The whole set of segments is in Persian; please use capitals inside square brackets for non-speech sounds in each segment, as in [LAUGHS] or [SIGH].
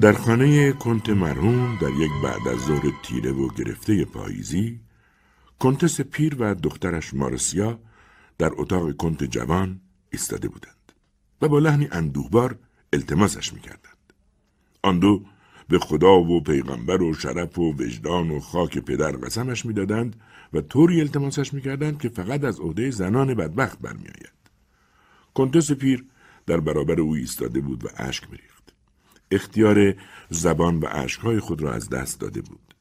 در خانه کنت مرحوم در یک بعد از ظهر تیره و گرفته پاییزی کنتس پیر و دخترش مارسیا در اتاق کنت جوان ایستاده بودند و با لحنی اندوهبار التماسش می‌کردند. آن دو به خدا و پیغمبر و شرف و وجدان و خاک پدر قسمش می‌دادند و طوری التماسش می‌کردند که فقط از عهده زنان بدبخت برمیآید. کنتس پیر در برابر او ایستاده بود و اشک میریخت. اختیار زبان و اشکهای خود را از دست داده بود.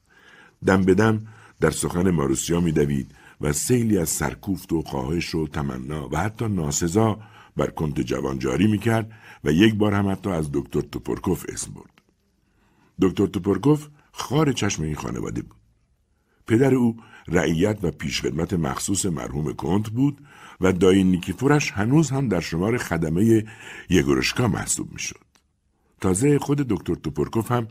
دم به دم در سخن ماروسیا میدوید و سیلی از سرکوفت و خواهش و تمنا و حتی ناسزا بر کنت جوان جاری می‌کرد و یک بار هم حتی از دکتر توپرکوف اسم برد. دکتر توپرکوف خار چشم این خانواده بود. پدر او رعیت و پیشخدمت مخصوص مرحوم کنت بود و دایی نیکیفورش هنوز هم در شمار خدمه یگورشکا محسوب می‌شد. تازه خود دکتر توپرکوف هم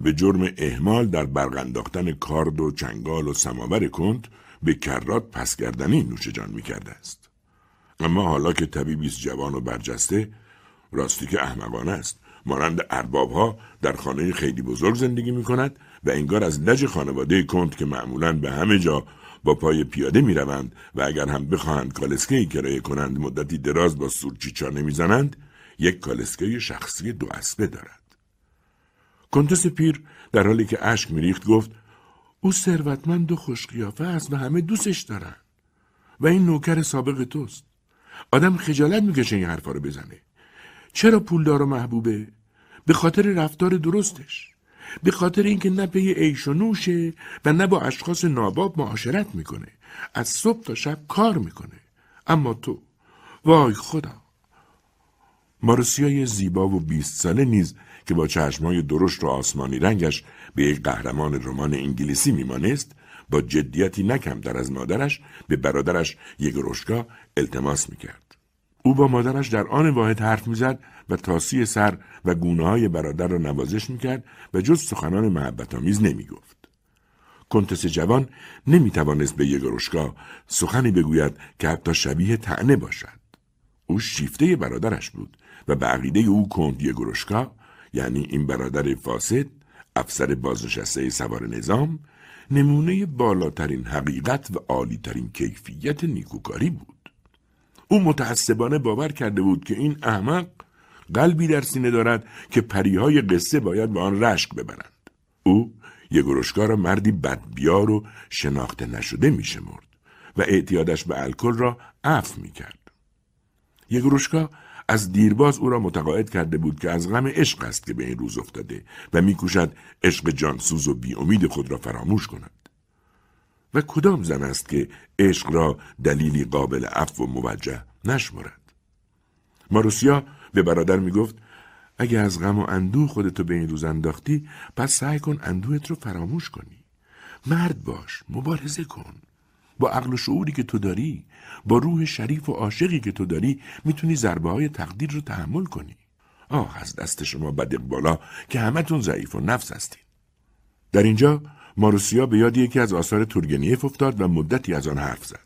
به جرم اهمال در برغنداختن کارد و چنگال و سماور کنت به کرات پسگردنی نوش جان می‌کرده است. اما حالا که طبیبی جوان و برجسته راستی که احمقانه است مانند اربابها در خانه خیلی بزرگ زندگی می کند و انگار از لج خانواده کنت که معمولا به همه جا با پای پیاده می روند و اگر هم بخواهند کالسکه کرایه کنند مدتی دراز با سورچیچا نمی‌زنند یک کالسکه شخصی دو اسبه دارد. کنتس پیر در حالی که اشک میریخت گفت او ثروتمند و خوشقیافه است و همه دوستش دارن و این نوکر سابق توست. آدم خجالت می‌کشه این حرفا رو بزنه. چرا پولدار و محبوبه؟ به خاطر رفتار درستش. به خاطر اینکه نه پی عیش و نوشه و نه با اشخاص ناباب معاشرت می‌کنه. از صبح تا شب کار می‌کنه. اما تو وای خدا مارسیای زیبا و بیست ساله نیز که با چشمای درشت و آسمانی رنگش به یک قهرمان رمان انگلیسی میمانست با جدیتی نکمتر از مادرش به برادرش یگروشکا التماس می‌کرد او با مادرش در آن واحد حرف می‌زد و تاسی سر و گونه های برادر را نوازش می‌کرد و جز سخنان محبت آمیز نمی‌گفت. کنتس جوان نمی‌توانست به یگروشکا سخنی بگوید که حتی شبیه تعنه باشد. او شیفته برادرش بود و به عقیده او کنت یگروشکا یعنی این برادر فاسد افسر بازنشسته سوار نظام نمونه بالاترین حقیقت و عالیترین کیفیت نیکوکاری بود. او متعصبانه باور کرده بود که این احمق قلبی در سینه دارد که پریهای قصه باید به آن رشک ببرند. او یگروشکا را مردی بدبیار و شناخته نشده میشمرد و اعتیادش به الکل را عفو می‌کرد. یگروشکا از دیرباز او را متقاعد کرده بود که از غم عشق است که به این روز افتاده و میکوشد عشق جانسوز و بیامید خود را فراموش کند. و کدام زن است که عشق را دلیلی قابل عفو و موجه نشمرد؟ ماروسیا به برادر می‌گفت اگه از غم و اندوه خودتو به این روز انداختی پس سعی کن اندوهت رو فراموش کنی. مرد باش مبارزه کن. با عقل و شعوری که تو داری با روح شریف و عاشقی که تو داری می‌تونی ضربه های تقدیر رو تحمل کنی آه از دست شما بد اقبالا که همتون ضعیف و نفس هستین در اینجا ماروسیا به یاد یکی از آثار تورگنیف افتاد و مدتی از آن حرف زد.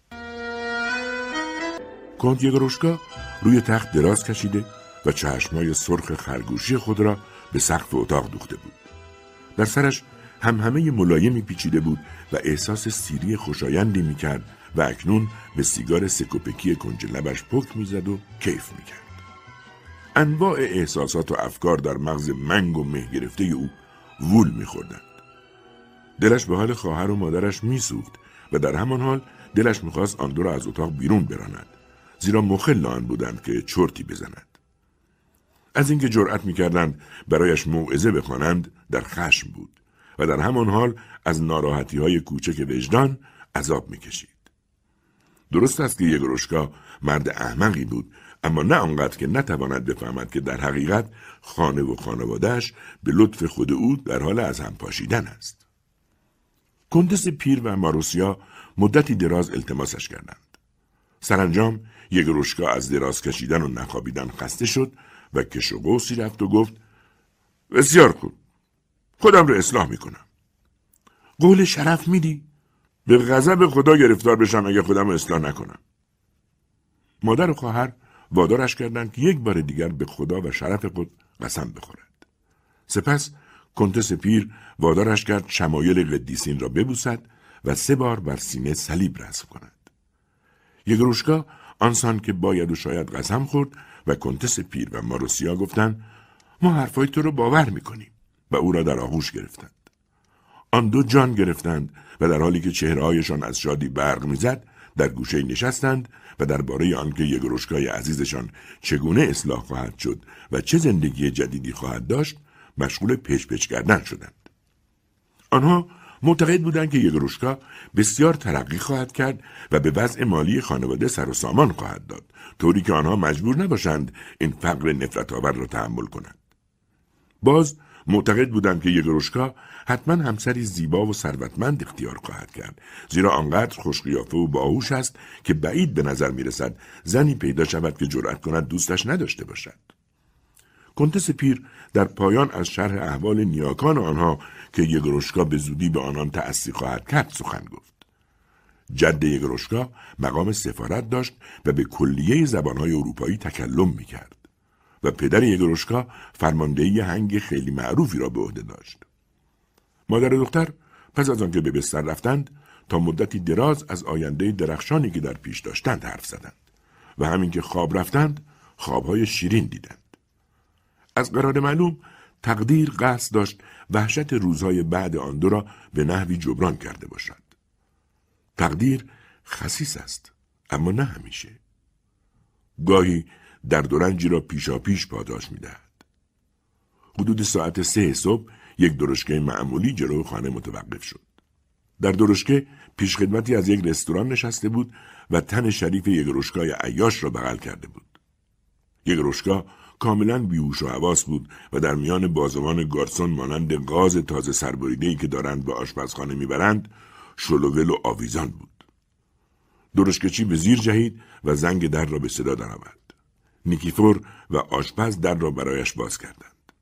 کنت یگروشکا روی تخت دراز کشیده و چشمای سرخ خرگوشی خود را به سقف اتاق دوخته بود. در سرش هم همه ملایمی پیچیده بود و احساس سیری خوشایندی می‌کرد و اکنون به سیگار سکوپکی کنج لبش پک می‌زد و کیف می‌کرد. انواع احساسات و افکار در مغز منگ و مه گرفته او وول میخوردند. دلش به حال خواهر و مادرش میسوخت و در همان حال دلش می‌خواست آن دو را از اتاق بیرون براند زیرا مخل آن بودند که چرتی بزند از اینکه جرأت می‌کردند برایش موعظه بخوانند در خشم بود و در همان حال از ناراحتی های کوچک وجدان عذاب می‌کشید درست است که یگروشکا مرد احمقی بود اما نه آنقدر که نتواند بفهمد که در حقیقت خانه و خانوادهش به لطف خود او در حال از هم پاشیدن است کندس پیر و ماروسیا مدتی دراز التماسش کردند. سرانجام یک روشکا از دراز کشیدن و نخوابیدن خسته شد و کش و قوسی رفت و گفت بسیار خوب خودم رو اصلاح می‌کنم قول شرف میدی؟ به غضب خدا گرفتار بشم اگه خودم رو اصلاح نکنم مادر و خواهر وادارش کردند که یک بار دیگر به خدا و شرف خود قسم بخورد سپس کنتس پیر وادارش کرد شمایل قدیسین را ببوسد و سه بار بر سینه صلیب رسم کند. یگروشکا آنسان که باید و شاید قسم خورد و کنتس پیر و ماروسیا گفتند ما حرفای تو رو باور می‌کنیم و او را در آغوش گرفتند. آن دو جان گرفتند و در حالی که چهرههایشان از شادی برق می‌زد در گوشه نشستند و درباره آنکه یگروشکای عزیزشان چگونه اصلاح خواهد شد و چه زندگی جدیدی خواهد داشت مشغول پیش پیش کردن شدند. آنها معتقد بودند که یگروشکا بسیار ترقی خواهد کرد و به وضع مالی خانواده سر و سامان خواهد داد طوری که آنها مجبور نباشند این فقر نفرت آور را تحمل کنند. باز معتقد بودند که یگروشکا حتما همسری زیبا و ثروتمند اختیار خواهد کرد. زیرا آنقدر خوشقیافه و باهوش است که بعید به نظر می‌رسد زنی پیدا شود که جرأت کند دوستش نداشته باشد. کنتس پیر در پایان از شرح احوال نیاکان آنها که یگروشکا به زودی به آنان تأثیر خواهد کرد سخن گفت. جد یگروشکا مقام سفارت داشت و به کلیه زبانهای اروپایی تکلم می‌کرد. و پدر یگروشکا فرماندهی هنگ خیلی معروفی را به عهده داشت. مادر دختر پس از آنکه به بستر رفتند تا مدتی دراز از آینده درخشانی که در پیش داشتند حرف زدند و همین که خواب رفتند خوابهای شیرین دیدند. از قرار معلوم تقدیر قصد داشت وحشت روزهای بعد آن دو را به نحوی جبران کرده باشد. تقدیر خسیس است اما نه همیشه. گاهی در دورنجی را پیشا پیش پاداش می‌دهد. حدود ساعت سه صبح یک درشکه معمولی جلو خانه متوقف شد. در درشکه پیشخدمتی از یک رستوران نشسته بود و تن شریف یک رشکای عیاش را بغل کرده بود. یک رشکا کاملا بیهوش و حواس بود و در میان بازوان گارسون مانند گاز تازه سربریدهی که دارند به آشپزخانه می‌برند شلوول و آویزان بود. درشکچی به زیر جهید و زنگ در را به صدا درآورد. نیکیفور و آشپز در را برایش باز کردند.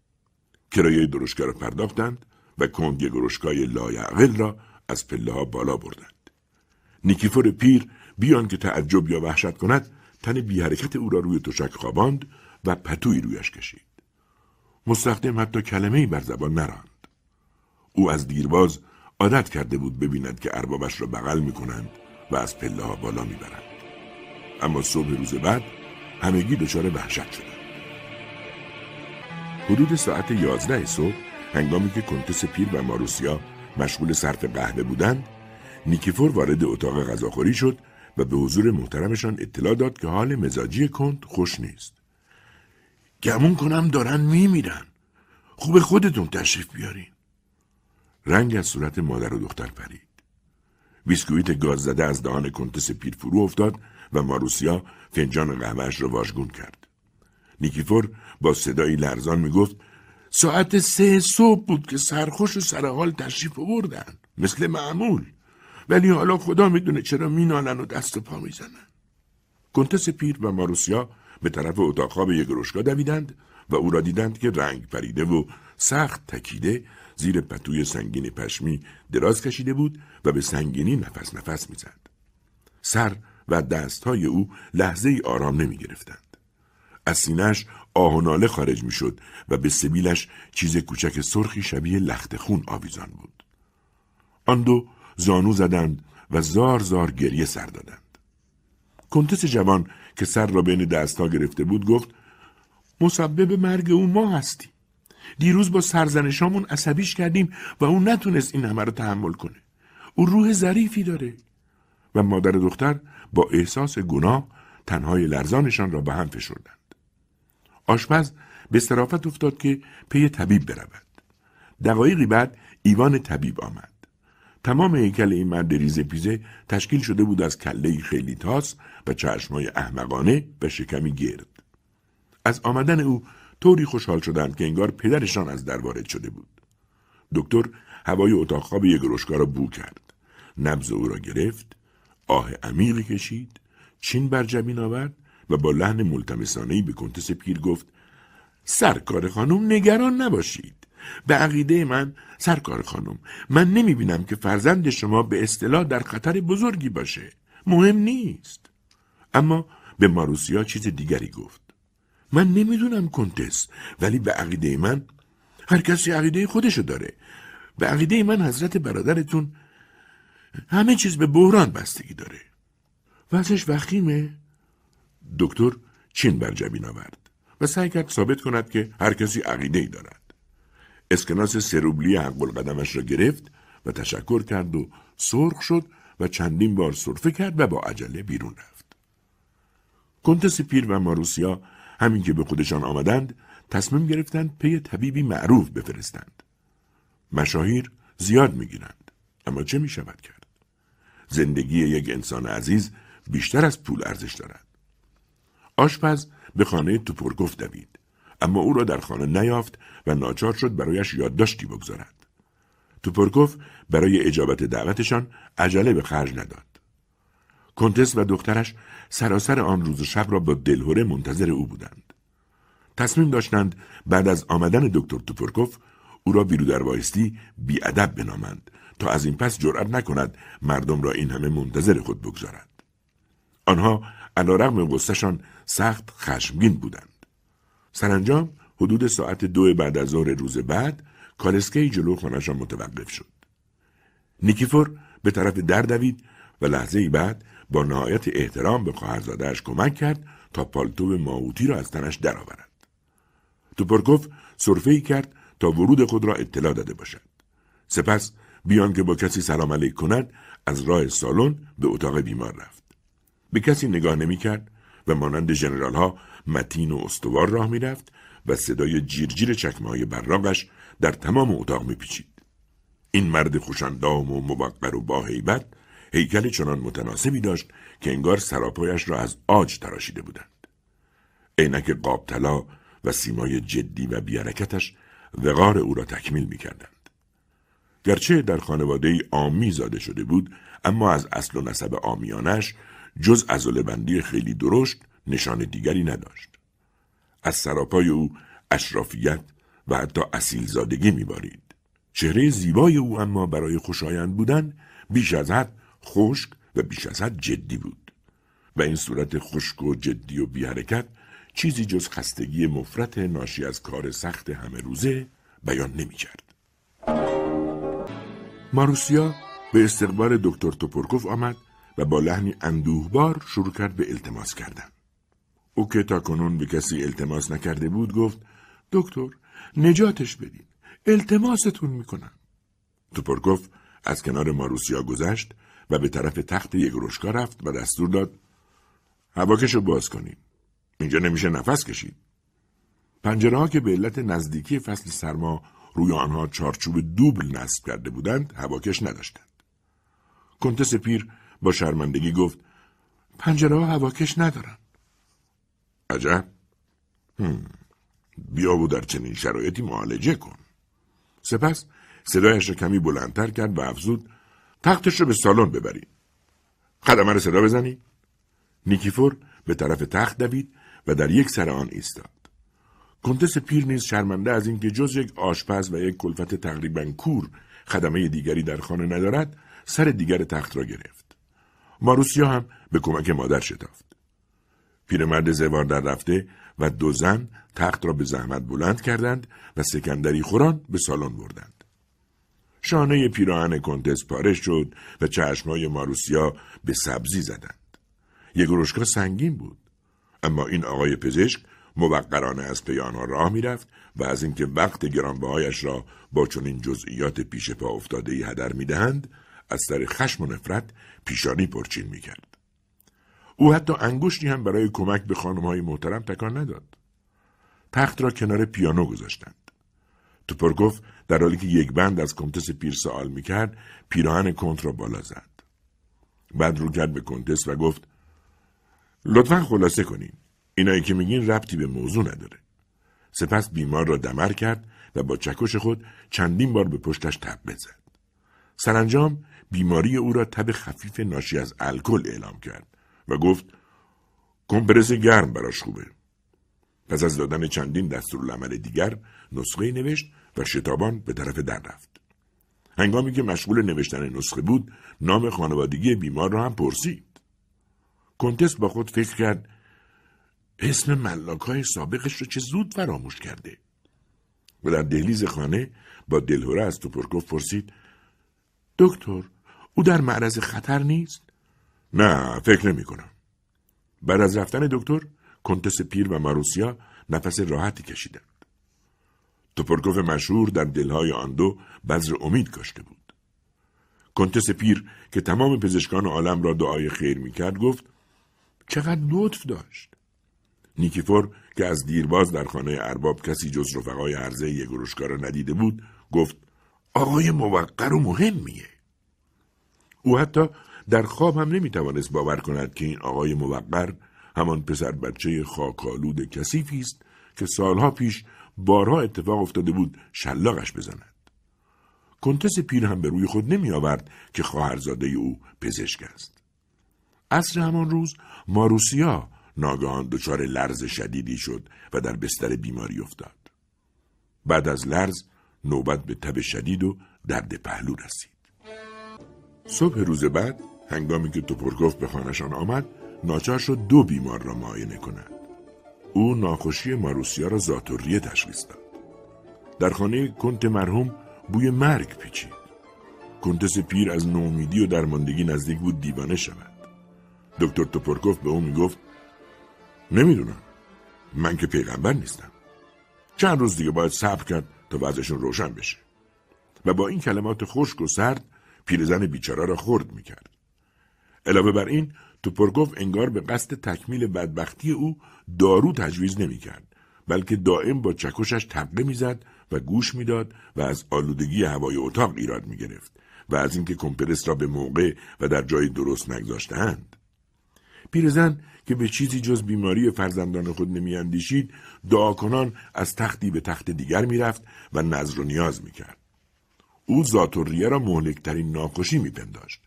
کرایه درشکه را پرداختند و کنگ گروشکای لایعقل را از پله ها بالا بردند. نیکیفور پیر بی آنکه تعجب یا وحشت کند تن بی حرکت او را روی تشک خواباند و پتویی رویش کشید. مستخدم حتی کلمه‌ای بر زبان نراند. او از دیرباز عادت کرده بود ببیند که اربابش را بغل می کنند و از پله ها بالا می برند. اما صبح روز بعد همگی دچار وحشت شدند حدود ساعت یازده صبح هنگامی که کنتس پیر و ماروسیا مشغول صرف قهوه بودند نیکیفور وارد اتاق غذاخوری شد و به حضور محترمشان اطلاع داد که حال مزاجی کنت خوش نیست. گمون کنم دارن میمیرن. خوب خودتون تشریف بیارین. رنگ از صورت مادر و دختر پرید. بیسکویت گاز زده از دهان کنتس پیر فرو افتاد و ماروسیا فنجان قهوهش را واژگون کرد. نیکیفور با صدایی لرزان می‌گفت ساعت سه صبح بود که سرخوش و سرحال تشریف آوردن مثل معمول ولی حالا خدا می‌دونه چرا مینالن و دست و پا می‌زنن کنتس پیر و ماروسیا به طرف اتاق خواب یگروشکا دویدند و او را دیدند که رنگ پریده و سخت تکیده زیر پتوی سنگین پشمی دراز کشیده بود و به سنگینی نفس نفس می‌زد. سر و دستهای او لحظه ای آرام نمی گرفتند. از سینهش آه و ناله خارج می شد و به سبیلش چیز کوچک سرخی شبیه لخت خون آویزان بود. آن دو زانو زدند و زار زار گریه سر دادند. کنتس جوان که سر را بین دستها گرفته بود گفت مسبب مرگ او ما هستیم. دیروز با سرزنشامون عصبیش کردیم و او نتونست این همه رو تحمل کنه. او روح ظریفی داره. و مادر دختر با احساس گناه تنهای لرزانشان را به هم فشردند. آشپز به صرافت افتاد که پی طبیب برود. دقایقی بعد ایوان طبیب آمد. تمام هیکل این مرد ریزه پیزه تشکیل شده بود از کله خیلی تاس و چشمای احمقانه و شکمی گرد. از آمدن او طوری خوشحال شدند که انگار پدرشان از در وارد شده بود. دکتر هوای اتاق خواب یگروشکا را بو کرد. نبز او را گرفت آه عمیقی کشید چین بر جبین آورد و با لحن ملتمسانهای به کنتس پیر گفت سرکار خانم نگران نباشید. به عقیده من سرکار خانم من نمی بینم که فرزند شما به اصطلاح در خطر بزرگی باشه. مهم نیست. اما به ماروسیا چیز دیگری گفت. من نمی‌دونم کنتس ولی به عقیده من هر کسی عقیده خودشو داره. به عقیده من حضرت برادرتون همه چیز به بحران بستگی داره. وضعش وخیمه. دکتر چین بر جبین آورد و سعی کرد ثابت کند که هر کسی عقیده ای دارد. اسکناس سروبلی حق قدمش را گرفت و تشکر کرد و سرخ شد و چندین بار صرفه کرد و با عجله بیرون رفت. کنتس پیر و ماروسیا همین که به خودشان آمدند تصمیم گرفتند پی طبیبی معروف بفرستند. مشاهیر زیاد می‌گیرند اما چه می شود کرد؟ زندگی یک انسان عزیز بیشتر از پول ارزش دارد. آشپز به خانه توپورکوف دوید اما او را در خانه نیافت و ناچار شد برایش یادداشتی بگذارد. توپورکوف برای اجابت دعوتشان عجله به خرج نداد. کنتس و دخترش سراسر آن روز و شب را با دلهوره منتظر او بودند. تصمیم داشتند بعد از آمدن دکتر توپورکوف او را بیرو در وایستی بیادب بنامند تا از این پس جرأت نکند مردم را این همه منتظر خود بگذارد آنها علیرغم غصهشان سخت خشمگین بودند. سرانجام حدود ساعت دو بعد از ظهر روز بعد کالسکی جلو خانهشان متوقف شد. نیکیفور به طرف در دوید و لحظه بعد با نهایت احترام به خواهرزادهاش کمک کرد تا پالتو ماوتی را از تنش درآورد. توپرکوف صرفه ای کرد تا ورود خود را اطلاع داده باشد. سپس بیان که با کسی سلام علیک کند از راه سالن به اتاق بیمار رفت به کسی نگاه نمی کرد و مانند جنرال ها متین و استوار راه می رفت و صدای جیرجیر چکمه های براغش در تمام اتاق می پیچید. این مرد خوشندام و موقر و با حیبت هیکل چنان متناسبی داشت که انگار سراپایش را از آج تراشیده بودند. عینک قاب و سیمای جدی و بیارکتش وقار او را تکمیل می کردند. گرچه در خانواده آمی زاده شده بود اما از اصل و نسب آمیانش جز ازوله بندی خیلی درشت نشان دیگری نداشت. از سراپای او اشرافیت و حتی اصیل زادگی میبارید. چهره زیبای او اما برای خوشایند بودن بیش از حد خشک و بیش از حد جدی بود و این صورت خشک و جدی و بی حرکت چیزی جز خستگی مفرت ناشی از کار سخت همه روزه بیان نمی کرد. ماروسیا به استقبال دکتر توپورکوف آمد و با لحنی اندوهبار شروع کرد به التماس کردن. او که تا کنون به کسی التماس نکرده بود گفت دکتر نجاتش بدین. التماستون می‌کنم. توپورکوف از کنار ماروسیا گذشت و به طرف تخت یک روشکا رفت و دستور داد هواکش رو باز کنیم اینجا نمیشه نفس کشید. پنجره که به علت نزدیکی فصل سرما روی آنها چارچوب دوبل نصب کرده بودند هواکش نداشتند. کنتس پیر با شرمندگی گفت پنجره ها هواکش ندارن عجب. بیا و در چنین شرایطی معالجه کن. سپس صدایش را کمی بلندتر کرد و افزود تختش رو به سالن ببرید خدمه رو صدا بزنی. نیکیفور به طرف تخت دوید و در یک سر آن ایستاد. کنتس پیر نیز شرمنده از اینکه جز یک آشپز و یک کلفت تقریبا کور خدمه دیگری در خانه ندارد سر دیگر تخت را گرفت. ماروسیا هم به کمک مادر شتافت. پیرمرد زوار در رفته و دو زن تخت را به زحمت بلند کردند و سکندری خوران به سالن بردند. شانه پیراهن کنتس پارش شد و چشمهای ماروسیا به سبزی زدند. یک روشکا سنگین بود اما این آقای پزشک موقرانه از پی آنها راه می‌رفت و از اینکه وقت گرانبهایش را با چنین جزئیات پیش پا افتاده ای هدر می‌دهند از سر خشم و نفرت پیشانی پرچین می‌کرد. او حتی انگشتی هم برای کمک به های محترم تکان نداد. تخت را کنار پیانو گذاشتند. توپرگوف در حالی که یک بند از کنتس پیر سوال می‌کرد پیراهن کنت را بالا زد. بعد رو کرد به کنتس و گفت لطفا خلاصه کنین. اینایی که میگین ربطی به موضوع نداره. سپس بیمار را دمر کرد و با چکش خود چندین بار به پشتش تب بزد. سرانجام بیماری او را تب خفیف ناشی از الکل اعلام کرد و گفت کمپرس گرم براش خوبه. پس از دادن چندین دستورالعمل دیگر نسخه نوشت و شتابان به طرف در رفت. هنگامی که مشغول نوشتن نسخه بود نام خانوادگی بیمار را هم پرسید. کنتس با خود فکر کرد اسم ملاک های سابقش رو چه زود فراموش کرده و در دهلیز خانه با دلهوره از توپرکوف پرسید دکتر او در معرض خطر نیست؟ نه فکر نمی کنم. بعد از رفتن دکتر کنتس پیر و ماروسیا نفس راحتی کشیدند. توپرکوف مشهور در دلهای آن دو بذر امید کاشته بود. کنتس پیر که تمام پزشکان عالم را دعای خیر می‌کرد گفت چقدر لطف داشت. نیکیفور که از دیرباز در خانه ارباب کسی جز رفقای عرضه یگروشکا را ندیده بود گفت آقای موقر و مهمیه. او حتی در خواب هم نمی‌توانست باور کند که این آقای موقر همان پسر بچه خاکالود کثیفی است که سالها پیش بارها اتفاق افتاده بود شلاقش بزند. کنتس پیر هم به روی خود نمی آورد که خواهرزاده او پزشک است. عصر همان روز ماروسیا ناگهان دچار لرز شدیدی شد و در بستر بیماری افتاد. بعد از لرز نوبت به تب شدید و درد پهلو رسید. صبح روز بعد هنگامی که توپرگوف به خانهشان آمد ناچار شد دو بیمار را معاینه کند. او ناخوشی ماروسیا را زاتوریه تشخیص داد. در خانه کنت مرحوم بوی مرگ پیچید. کنتس پیر از نومیدی و درماندگی نزدیک بود دیوانه شود. دکتر توپرکوف به او می‌گفت نمی‌دونم. من که پیغمبر نیستم. چند روز دیگه باید صبر کرد تا وضعشون روشن بشه. و با این کلمات خشک و سرد پیرزن بیچاره را خرد می‌کرد. علاوه بر این توپرکوف انگار به قصد تکمیل بدبختی او دارو تجویز نمی‌کرد بلکه دائم با چکشش تبله می‌زد و گوش می‌داد و از آلودگی هوای اتاق ایراد می‌گرفت و از اینکه کمپرس را به موقع و در جای درست نگذاشتهاند. پیرزن که به چیزی جز بیماری فرزندان خود نمیاندیشید دعا کنان از تختی به تخت دیگر می‌رفت و نظر و نیاز می‌کرد. او ذات و ریه را مهلکترین ناخوشی میپنداشت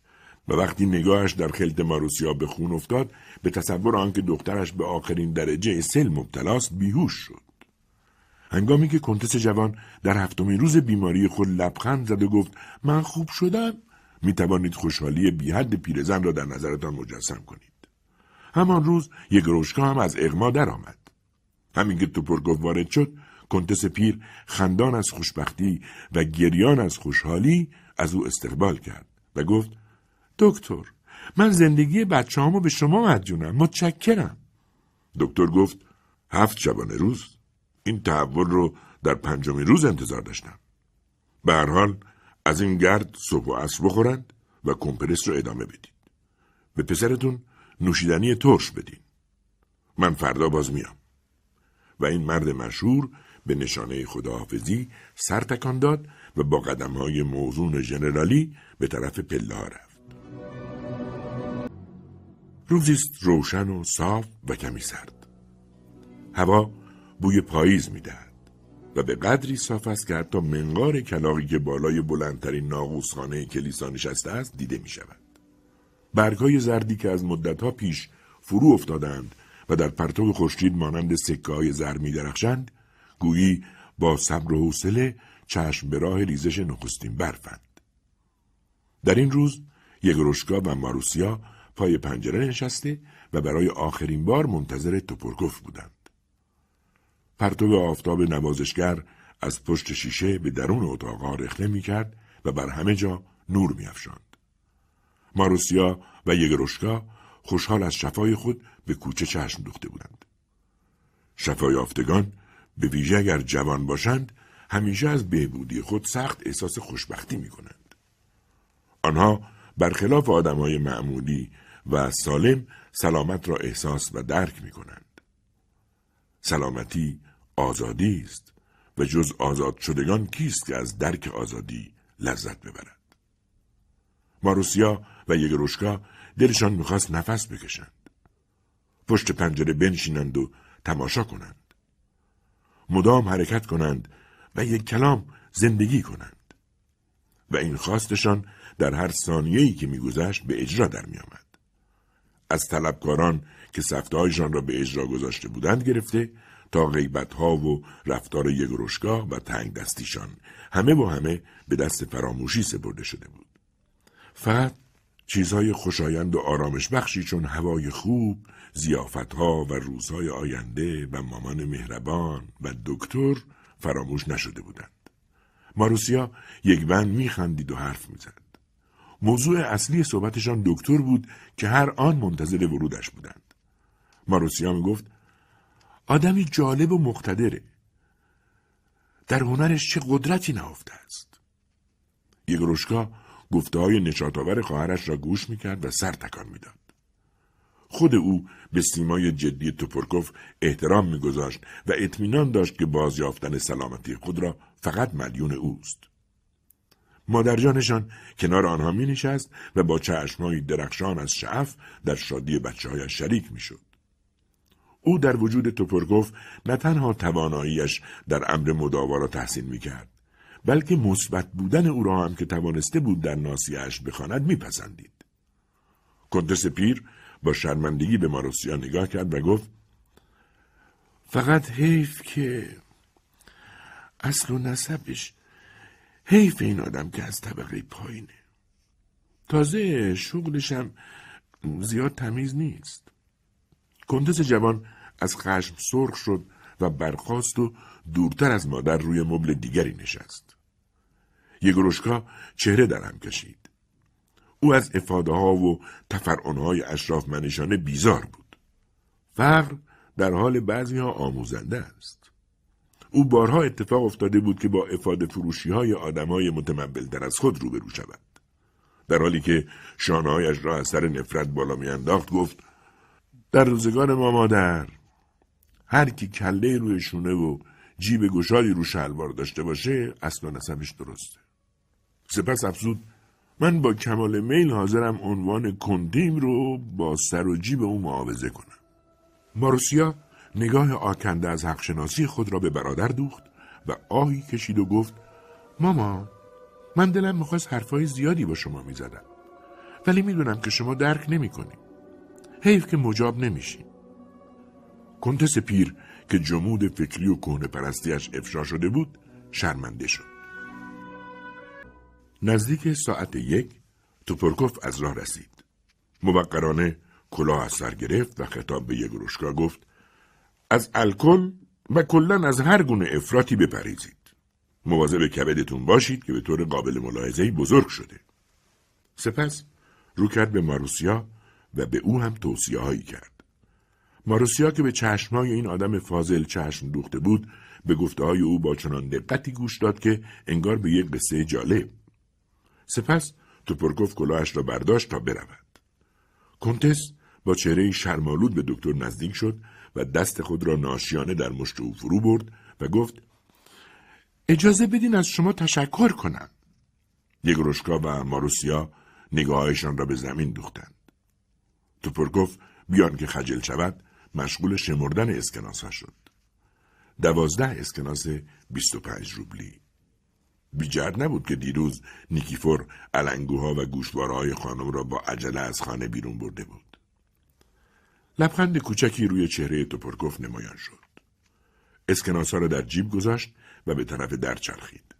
و وقتی نگاهش در خلط ماروسیا به خون افتاد به تصور آنکه دخترش به آخرین درجه سل مبتلاست بیهوش شد. هنگامی که کنتس جوان در هفتمین روز بیماری خود لبخند زد و گفت من خوب شدم؟ می توانید خوشحالی بیحد پیرزن را در نظرتان مجسم کنید. همان روز یک روشکا هم از اغما درآمد. همین که توپرگوف وارد شد کنتس پیر خندان از خوشبختی و گریان از خوشحالی از او استقبال کرد و گفت دکتر من زندگی بچه به شما مدیونم متشکرم. دکتر گفت هفت شبانه روز این تحول رو در پنجمین روز انتظار داشتم. به هر حال از این گرد صبح و عصر بخورند و کمپرس رو ادامه بدید. به پسرتون نوشیدنی ترش بدین. من فردا باز میام. و این مرد مشهور به نشانه خداحافظی سر تکان داد و با قدم های موزون ژنرالی به طرف پله ها رفت. روزیست روشن و صاف و کمی سرد. هوا بوی پاییز می‌دهد و به قدری صاف است که حتی منقار کلاقی که بالای بلندترین ناقوسخانه کلیسا نشسته است دیده می شود. برگهای زردی که از مدتها پیش فرو افتادند و در پرتو خورشید مانند سکه های زر می درخشند گویی با صبر و حوصله چشم به راه ریزش نخستین برفند. در این روز یگروشکا و ماروسیا پای پنجره نشسته و برای آخرین بار منتظر توپرکوف بودند. پرتو آفتاب نوازشگر از پشت شیشه به درون اتاقها رخنه می کرد و بر همه جا نور می افشاند. ماروسیا و یگروشکا خوشحال از شفای خود به کوچه چشم دوخته بودند. شفای آفتگان به ویژه اگر جوان باشند همیشه از بهبودی خود سخت احساس خوشبختی می کنند. آنها برخلاف های معمولی و سالم سلامت را احساس و درک می کنند. سلامتی آزادی است و جز آزاد شدگان کیست که از درک آزادی لذت ببرد. ماروسیا و یگروشکا دلشان می‌خواست نفس بکشند. پشت پنجره بنشینند و تماشا کنند. مدام حرکت کنند و یک کلام زندگی کنند. و این خواستشان در هر ثانیه‌ای که میگذشت به اجرا در میآمد. از طلبکاران که سفتهایشان را به اجرا گذاشته بودند گرفته تا غیبتها و رفتار یگروشگاه و تنگ دستیشان همه با همه به دست فراموشی سپرده شده بود. فقط چیزهای خوشایند و آرامش بخشی چون هوای خوب، زیافتها و روزهای آینده و مامان مهربان و دکتر فراموش نشده بودند. ماروسیا یک بند میخندید و حرف می‌زد. موضوع اصلی صحبتشان دکتر بود که هر آن منتظر ورودش بودند. ماروسیا می گفت آدمی جالب و مقتدره. در هنرش چه قدرتی نهفته است. یگروشکا گفته های خواهرش را گوش می‌کرد و سر تکان می‌داد. خود او به سیمای جدی توپرکوف احترام میگذاشت و اطمینان داشت که بازیافتن سلامتی خود را فقط مدیون اوست. مادرجانشان کنار آنها می نشست و با چشمهایی درخشان از شعف در شادی بچه های شریک می شد. او در وجود توپرگوف نه تنها تواناییش در امر مداوا را تحسین می کرد بلکه مثبت بودن او را هم که توانسته بود در ناسیهاش بخواند میپسندید. کنتس پیر با شرمندگی به ماروسیا نگاه کرد و گفت فقط حیف که اصل و نسبش حیف این آدم که از طبقه پایینه تازه شغلشم زیاد تمیز نیست کنتس جوان از خشم سرخ شد و برخاست و دورتر از مادر روی مبل دیگری نشست. یگروشکا چهره درهم کشید. او از افاده ها و تفرعن اشراف منشانه بیزار بود. فقر در حال بعضی ها آموزنده است. او بارها اتفاق افتاده بود که با افاده فروشی های آدم های متمبل از خود روبرو شود. در حالی که شانههایش را از سر نفرت بالا میانداخت گفت در روزگار ما مادر هر کی کله روی شونه و جیب گشادی رو شلوار داشته باشه اصلا نسبش درسته سپس افزود من با کمال میل حاضرم عنوان کندیم رو با سر و جیب او معاوضه کنم. ماروسیا نگاه آکنده از حقشناسی خود را به برادر دوخت و آهی کشید و گفت ماما من دلم می‌خواست حرفای زیادی با شما می‌زدم ولی می‌دونم که شما درک نمی‌کنید حیف که مجاب نمیشین کنتس پیر که جمود فکری و کهنه پرستیش افشا شده بود شرمنده شد. نزدیک ساعت یک توپرکوف از راه رسید. موقرانه کلاه از سر گرفت و خطاب به یگروشکا گفت از الکل و کلا از هر گونه افراطی بپریزید. مواظب کبدتون باشید که به طور قابل ملاحظه بزرگ شده. سپس رو کرد به ماروسیا و به او هم توصیه هایی کرد. ماروسیا که به چشمهای این آدم فاضل چشم دوخته بود به گفته های او با چنان دقتی گوش داد که انگار به یک قصه جالب سپس توپرکوف کلاهش را برداشت تا برود کنتس با چهره شرمالود به دکتر نزدیک شد و دست خود را ناشیانه در مشت او فرو برد و گفت اجازه بدین از شما تشکر کنم یگروشکا و ماروسیا نگاهشان را به زمین دوختند توپرکوف بیان که خجل شود مشغول شمردن اسکناس ها شد. دوازده اسکناس بیست و پنج روبلی. بیجرد نبود که دیروز نیکیفور علنگوها و گوشوارهای خانم را با عجله از خانه بیرون برده بود. لبخند کوچکی روی چهره توپرکوف نمایان شد. اسکناس ها را در جیب گذاشت و به طرف در چرخید.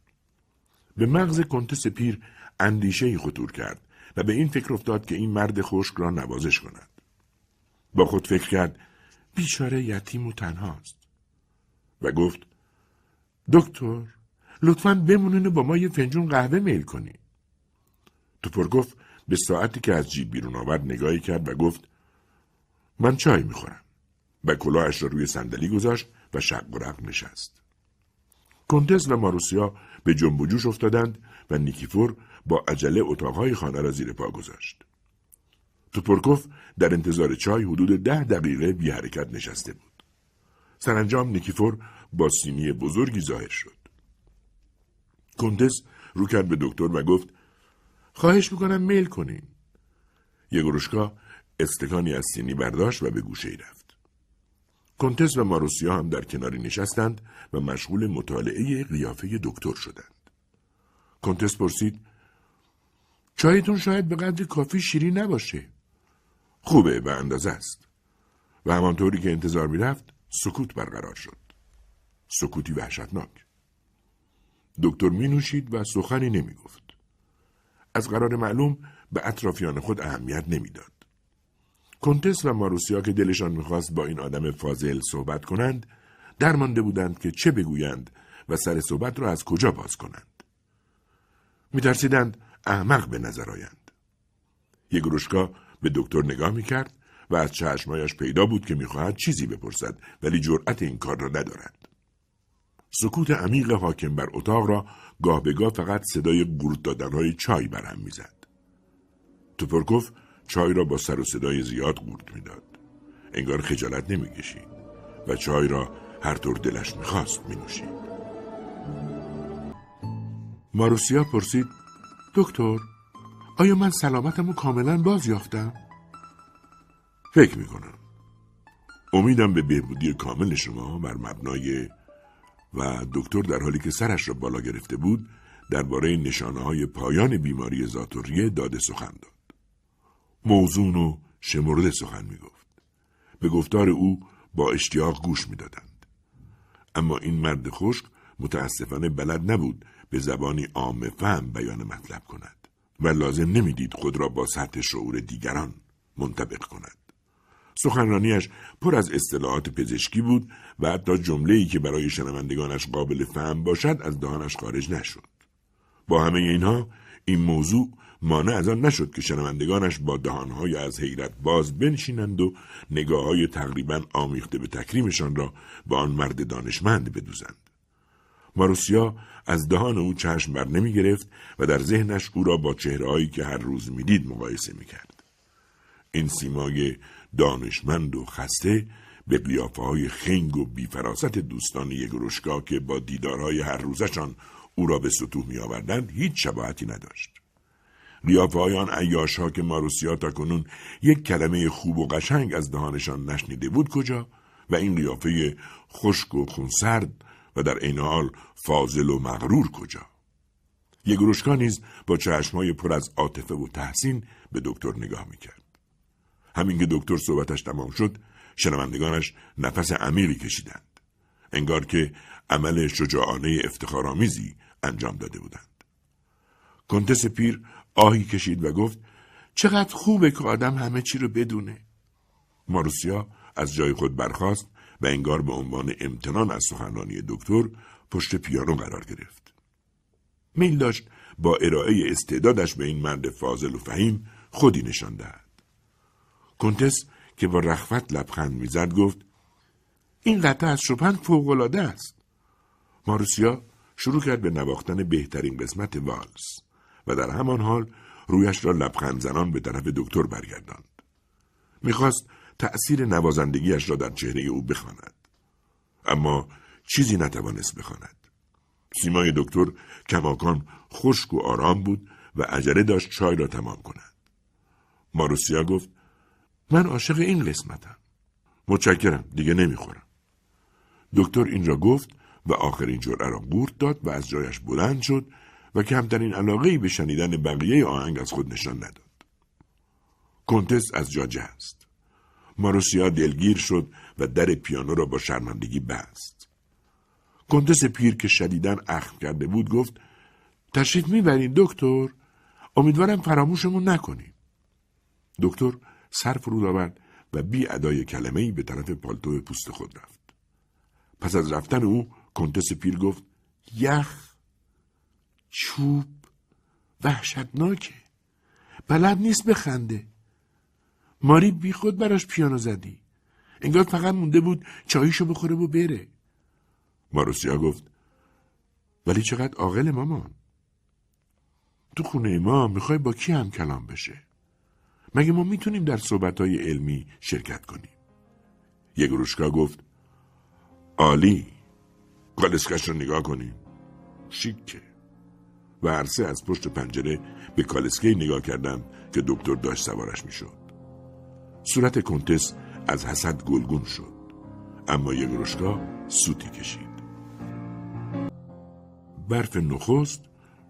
به مغز کنتس پیر اندیشه خطور کرد و به این فکر افتاد که این مرد خشک را نوازش کند. با خود فکر کرد بیچاره یتیم و تنهاست و گفت دکتر لطفا بمونین با ما یه فنجون قهوه میل کنی توپر گفت به ساعتی که از جیب بیرون آورد نگاهی کرد و گفت من چای می‌خورم و کلاهش را روی صندلی گذاشت و شق و رق نشست کنتس و ماروسیا به جنب و جوش افتادند و نیکیفور با عجله اتاقهای خانه را زیر پا گذاشت توپرکوف در انتظار چای حدود ده دقیقه بی حرکت نشسته بود. سرانجام نیکیفور با سینی بزرگی ظاهر شد. کنتس رو کرد به دکتر و گفت خواهش می‌کنم میل کنین. یگروشکا استکانی از سینی برداشت و به گوشه ای رفت. کنتس و ماروسیا هم در کناری نشستند و مشغول مطالعه قیافه دکتر شدند. کنتس پرسید چایتون شاید به قدر کافی شیرین نباشه. خوبه به اندازه است و همانطوری که انتظار می‌رفت سکوت برقرار شد سکوتی وحشتناک دکتر می نوشید و سخنی نمی گفت. از قرار معلوم به اطرافیان خود اهمیت نمی‌داد. کنتس و ماروسیا که دلشان می‌خواست با این آدم فاضل صحبت کنند درمانده بودند که چه بگویند و سر صحبت را از کجا باز کنند. میترسیدند احمق به نظر آیند. یگروشکا به دکتر نگاه می‌کرد و از چشمایش پیدا بود که می‌خواهد چیزی بپرسد ولی جرأت این کار را ندارد. سکوت عمیق حاکم بر اتاق را گاه به گاه فقط صدای قورت دادنهای چای برهم می‌زد. توپرکوف چای را با سر و صدای زیاد قورت می‌داد. انگار خجالت نمی‌کشید و چای را هر طور دلش می‌خواست مینوشید. ماروسیا پرسید دکتر آیا من سلامتمو کاملا باز یافتم؟ فکر می‌کنم. امیدم به بهبودی کامل شما بر مبنای و دکتر در حالی که سرش را بالا گرفته بود درباره نشانه های پایان بیماری زاتوریه داده سخن داد. موزون و شمرده سخن می گفت. به گفتار او با اشتیاق گوش می دادند. اما این مرد خشک متاسفانه بلد نبود به زبانی عام فهم بیان مطلب کند و لازم نمی‌دید خود را با سطح شعور دیگران منطبق کند. سخنرانیش پر از اصطلاحات پزشکی بود و حتی جمله ای که برای شنوندگانش قابل فهم باشد از دهانش خارج نشد. با همه اینها این موضوع مانع از آن نشد که شنوندگانش با دهانهای از حیرت باز بنشینند و نگاه های تقریبا آمیخته به تکریمشان را به آن مرد دانشمند بدوزند. ماروسیا از دهان او چشم بر نمی گرفت و در ذهنش او را با چهرههایی که هر روز می‌دید مقایسه می کرد. این سیمای دانشمند و خسته به قیافه های خنگ و بیفراست دوستان یگروشکا که با دیدارهای هر روزشان او را به سطوح می آوردند هیچ شباهتی نداشت. قیافه های آن عیاش ها که ماروسیا تا کنون یک کلمه خوب و قشنگ از دهانشان نشنیده بود کجا؟ و این قیافه خشک و خونسرد و در عین حال فاضل و مغرور کجا؟ یگروشکا نیز با چشمهای پر از عاطفه و تحسین به دکتر نگاه می‌کرد. همین که دکتر صحبتش تمام شد شنوندگانش نفس عمیقی کشیدند. انگار که عمل شجاعانه افتخارآمیزی انجام داده بودند. کنتس پیر آهی کشید و گفت چقدر خوبه که آدم همه چی رو بدونه. ماروسیا از جای خود برخاست و انگار به عنوان امتنان از سخنرانی دکتر پشت پیانو قرار گرفت. میل داشت با ارائه استعدادش به این مرد فاضل و فهیم خودی نشان دهد کنتس که با رخوت لبخند می‌زد گفت این قطعه از شپن فوقالعاده است. ماروسیا شروع کرد به نواختن بهترین قسمت والس و در همان حال رویش را لبخند زنان به طرف دکتر برگرداند. می‌خواست تأثیر نوازندگیش را در چهره او بخواند. اما چیزی نتوانست بخواند. سیمای دکتر کماکان خشک و آرام بود و عجله داشت چای را تمام کند. ماروسیا گفت من عاشق این قسمتم متشکرم دیگه نمی‌خورم دکتر این را گفت و آخرین جرعه را قورت داد و از جایش بلند شد و کمترین علاقه به شنیدن بقیه آهنگ از خود نشان نداد. کنتس از جا است. ماروسیا دلگیر شد و در پیانو را با شرمندگی بست. کنتس پیر که شدیدن اخم کرده بود گفت تشریف می‌برین دکتر امیدوارم فراموشمون نکنیم. دکتر سر فرود آورد و بی ادای کلمه به طرف پالتو پوست خود رفت. پس از رفتن او کنتس پیر گفت یخ چوب وحشتناکه بلد نیست بخنده. ماری بی خود براش پیانو زدی. انگار فقط مونده بود چاییشو بخوره و بره. ماروسیا گفت ولی چقدر عاقل مامان. تو خونه ما می‌خوای با کی هم کلام بشه؟ مگه ما می‌تونیم در صحبتهای علمی شرکت کنیم؟ یه گروشکا گفت عالی کالسکش رو نگاه کنیم. شیکه. و عرصه از پشت پنجره به کالسکه نگاه کردند که دکتر داشت سوارش می‌شد. صورت کنتس از حسد گلگون شد اما رشگاه سوتی کشید. برف نخست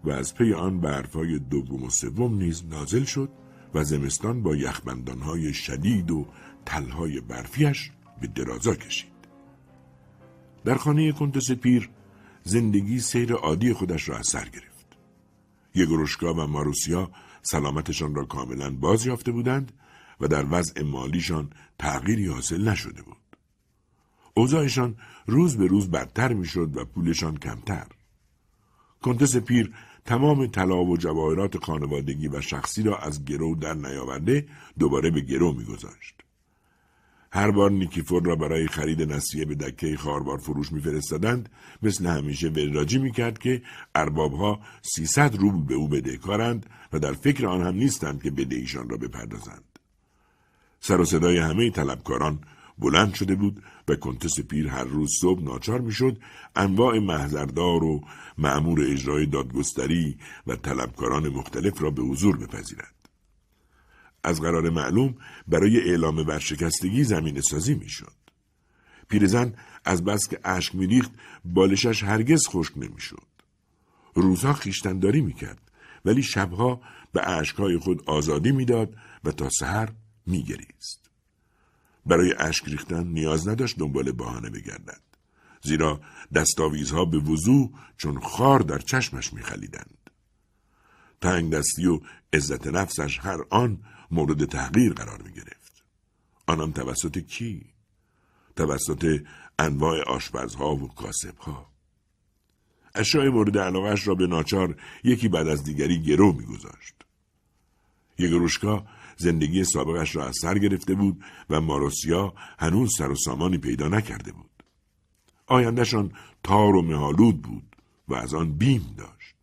و از پی آن برفهای دوم و سوم نیز نازل شد و زمستان با یخبندانهای شدید و تلهای برفیش به درازا کشید. در خانه کنتس پیر زندگی سیر عادی خودش را از سر گرفت. یگروشکا و ماروسیا سلامتشان را کاملا باز یافته بودند و در وضع مالیشان تغییری حاصل نشده بود. اوضاعشان روز به روز بدتر می‌شد و پولشان کمتر. کنتس پیر تمام طلا و جواهرات خانوادگی و شخصی را از گرو در نیاورده دوباره به گرو میگذاشت. هر بار نیکیفور را برای خرید نسیه به دکه خاربار فروش میفرستادند مثل همیشه وراجی می‌کرد که اربابها سیصد روبل به او بدهکارند و در فکر آن هم نیستند که بدهیشان را بپردازند سر و صدای همه طلبکاران بلند شده بود و کنتس پیر هر روز صبح ناچار می‌شد انواع محضردار و معمور اجرای دادگستری و طلبکاران مختلف را به حضور بپذیرد از قرار معلوم برای اعلام ورشکستگی زمین سازی می‌شد. پیرزن از بس که اشک میریخت بالشش هرگز خشک نمی‌شد. روزها خیشتنداری می‌کرد ولی شبها به اشکهای خود آزادی می‌داد و تا سحر میگریست. برای اشک ریختن نیاز نداشت دنبال بهانه بگردد. زیرا دستاویزها به وضوع چون خار در چشمش میخلیدند. تنگ دستی و عزت نفسش هر آن مورد تحقیر قرار می گرفت. آنم توسط کی؟ توسط انواع آشپزها و کاسبها. اشیاء مورد علاقش را به ناچار یکی بعد از دیگری گرو میگذاشت. یگروشکا زندگی سابقش را از سر گرفته بود و ماروسیا هنوز سر و سامانی پیدا نکرده بود. آیندهشان تار و مهالود بود و از آن بیم داشت.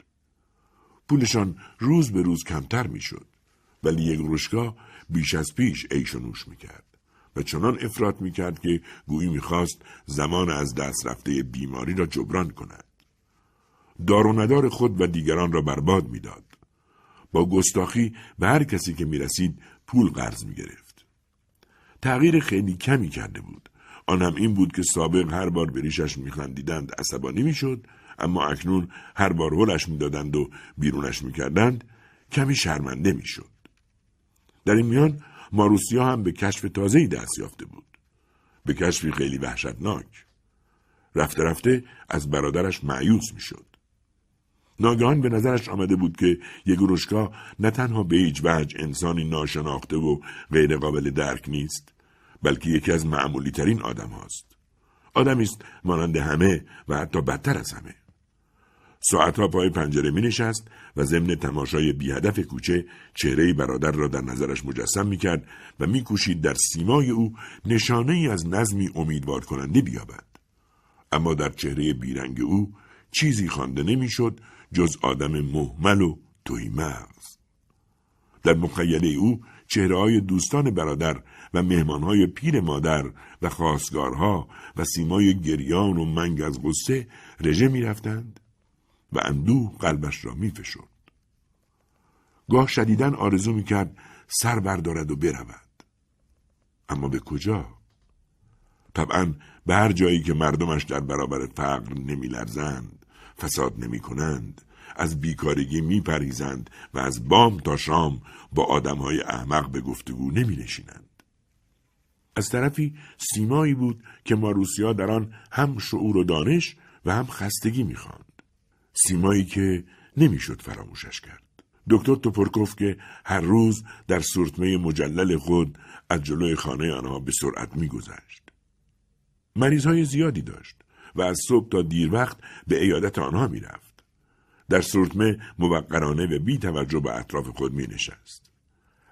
پولشان روز به روز کمتر می‌شد. ولی یک روشگاه بیش از پیش ایش و نوش می‌کرد و چنان افراد می‌کرد که گویی می‌خواست زمان از دست رفته بیماری را جبران کند. دار و ندار خود و دیگران را برباد می‌داد. با گستاخی به هر کسی که می‌رسید پول قرض می‌گرفت. تغییر خیلی کمی کرده بود. آن هم این بود که سابق هر بار به ریشش میخندیدند عصبانی می‌شد اما اکنون هر بار هلش می‌دادند و بیرونش می‌کردند کمی شرمنده می‌شد. در این میان ماروسیا هم به کشف تازه‌ای دست یافته بود. به کشفی خیلی وحشتناک. رفته رفته از برادرش معیوس می‌شد. ناگهان به نظرش آمده بود که یگوروشکا نه تنها به هیچ وجه انسانی ناشناخته و غیر قابل درک نیست بلکه یکی از معمولی ترین آدم هاست. آدمی است مانند همه و حتی بدتر از همه. ساعتها پای پنجره می نشست و ضمن تماشای بیهدف کوچه چهره برادر را در نظرش مجسم می کرد و می کوشید در سیمای او نشانه ای از نظمی امیدوار کننده بیابد. اما در چهره بیرنگ او چیزی خوانده نمی‌شد جز آدم محمل و توی مغز. در مخیله او چهره های دوستان برادر و مهمانهای پیر مادر و خواستگارها و سیمای گریان و منگ از غصه رژه می رفتند و اندوه قلبش را می فشد. گاه شدیدن آرزو می کرد سر بردارد و برود. اما به کجا؟ طبعا به هر جایی که مردمش در برابر فقر نمی لرزند، فساد نمی کنند، از بیکارگی می پریزند و از بام تا شام با آدمهای احمق به گفتگو نمی نشینند. از طرفی سیمایی بود که ماروسیا در آن هم شعور و دانش و هم خستگی می‌خواند. سیمایی که نمی‌شد فراموشش کرد. دکتر توپرکوف که هر روز در سورتمه مجلل خود از جلوی خانه آنها به سرعت میگذشت. مریض های زیادی داشت و از صبح تا دیر وقت به ایادت آنها می‌رفت. در سورتمه موقرانه و بی توجه به اطراف خود می نشست.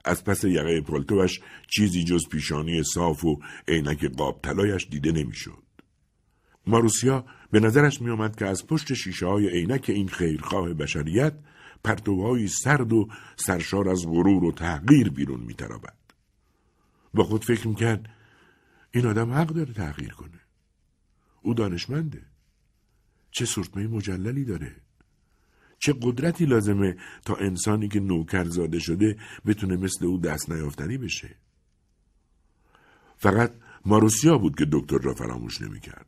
از پس یقه پلتوش چیزی جز پیشانی صاف و عینک قاب طلایش دیده نمی‌شد. ماروسیا به نظرش می آمد که از پشت شیشه های عینک این خیرخواه بشریت پرتوهایی سرد و سرشار از غرور و تحقیر بیرون می ترابد. با خود فکر کرد این آدم حق داره تغییر کنه. او دانشمنده. چه سرتمه مجللی داره. چه قدرتی لازمه تا انسانی که نوکر زاده شده بتونه مثل او دست نیافتنی بشه. فقط ماروسیا بود که دکتر را فراموش نمی‌کرد.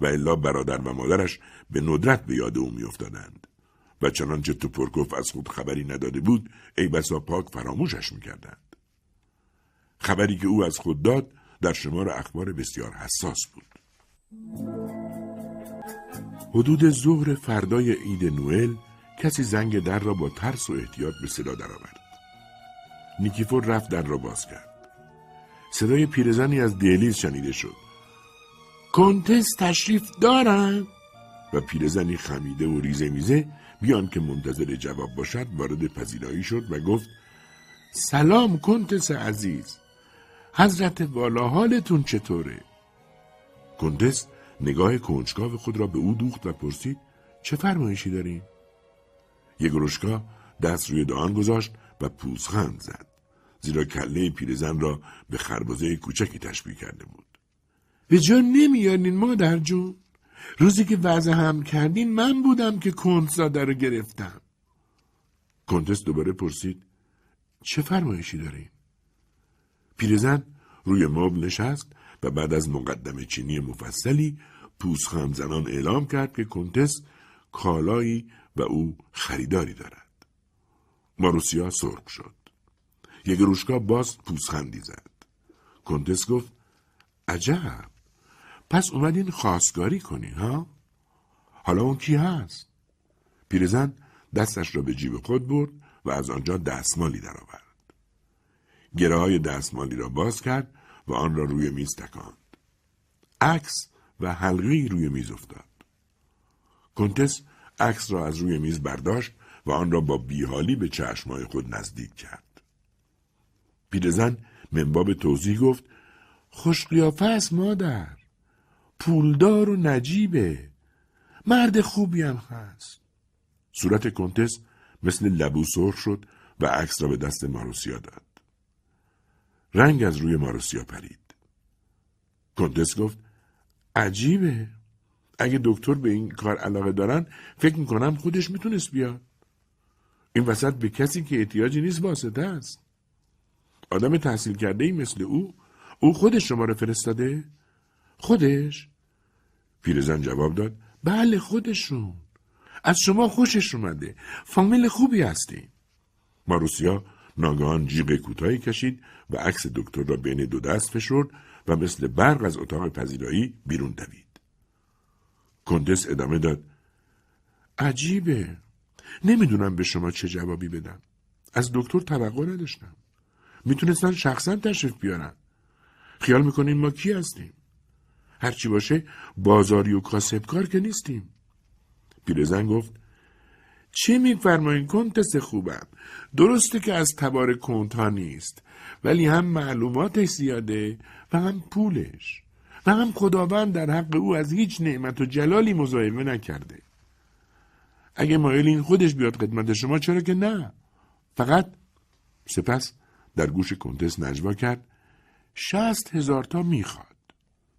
و الا برادر و مادرش به ندرت به یاد او میافتادند و چنانچه توپرکوف از خود خبری نداده بود ای بسا پاک فراموشش می‌کردند خبری که او از خود داد در شمار اخبار بسیار حساس بود حدود ظهر فردای عید نوئل کسی زنگ در را با ترس و احتیاط به صدا درآورد. نیکیفور رفت در را باز کرد. صدای پیرزنی از دیلیز شنیده شد. کنتس تشریف دارن؟ و پیرزنی خمیده و ریزه میزه بیان که منتظر جواب باشد وارد پذیرایی شد و گفت سلام کنتس عزیز حضرت والا حالتون چطوره؟ کنتس نگاه کنجکاو خود را به او دوخت و پرسید چه فرمایشی داریم؟ گروشکا دست روی دهان گذاشت و پوزخند زد زیرا کله پیرزن را به خربزه کوچکی تشبیه کرده بود به جا نمیارین مادر جون روزی که وضع هم کردین من بودم که کنتزاده رو گرفتم کنتس دوباره پرسید چه فرمایشی دارین؟ پیرزن روی مبل نشست و بعد از مقدم چینی مفصلی پوزخند زنان اعلام کرد که کنتس کالایی و او خریداری دارد. ماروسیا سرخ شد. یک روشکا باز پوزخندی زد. کنتس گفت عجب پس اومدین خواستگاری کنی ها؟ حالا اون کی هست؟ پیرزن دستش را به جیب خود برد و از آنجا دستمالی درآورد. گره های دستمالی را باز کرد و آن را روی میز تکاند. عکس و حلقی روی میز افتاد. کنتس عکس را از روی میز برداشت و آن را با بیحالی به چشمای خود نزدیک کرد. پیرزن منباب توضیح گفت خوش قیافه است مادر. پولدار و نجیبه. مرد خوبی هم هست. صورت کنتس مثل لبو سرخ شد و عکس را به دست ماروسیا داد. رنگ از روی ماروسیا پرید. کنتس گفت عجیبه. اگه دکتر به این کار علاقه دارن فکر می‌کنم خودش می‌تونست بیاد. این وسط به کسی که احتیاجی نیست واسطه است. آدم تحصیل کرده ای مثل او او خودش شما رو فرستاده؟ خودش؟ پیرزن جواب داد بله خودشون از شما خوشش اومده فامیل خوبی هستی ماروسیا ناگهان جیغ کوتاهی کشید و عکس دکتر را بین دو دست فشرد و مثل برق از اتاق پذیرایی بیرون دوید. کندس ادامه داد. عجیبه. نمی‌دونم به شما چه جوابی بدم. از دکتر توقع نداشتم. می‌تونستن شخصا تشریف بیارن. خیال می‌کنیم ما کی هستیم؟ هرچی باشه بازاری و کاسبکار که نیستیم. پیرزن گفت چی میفرمایین؟ کنتس خوبم. درسته که از تبار کنت ها نیست ولی هم معلوماتش زیاده و هم پولش. و هم خداوند در حق او از هیچ نعمت و جلالی مزایمه نکرده. اگه مایلین خودش بیاد خدمت شما چرا که نه؟ فقط سپس در گوش کنتس نجوا کرد. شست هزار تا می‌خواد.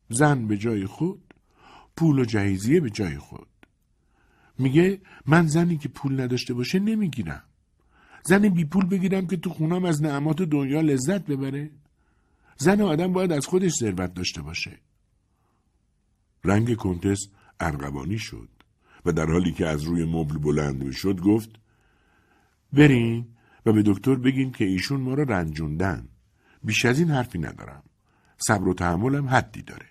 زن به جای خود پول و جهیزیه به جای خود. میگه من زنی که پول نداشته باشه نمی‌گیرم. زن بی پول بگیرم که تو خونم از نعمات دنیا لذت ببره. زن آدم باید از خودش ثروت داشته باشه. رنگ کنتس ارغوانی شد و در حالی که از روی مبل بلند شد گفت برین و به دکتر بگین که ایشون ما را رنجوندن. بیش از این حرفی ندارم. صبر و تحملم حدی داره.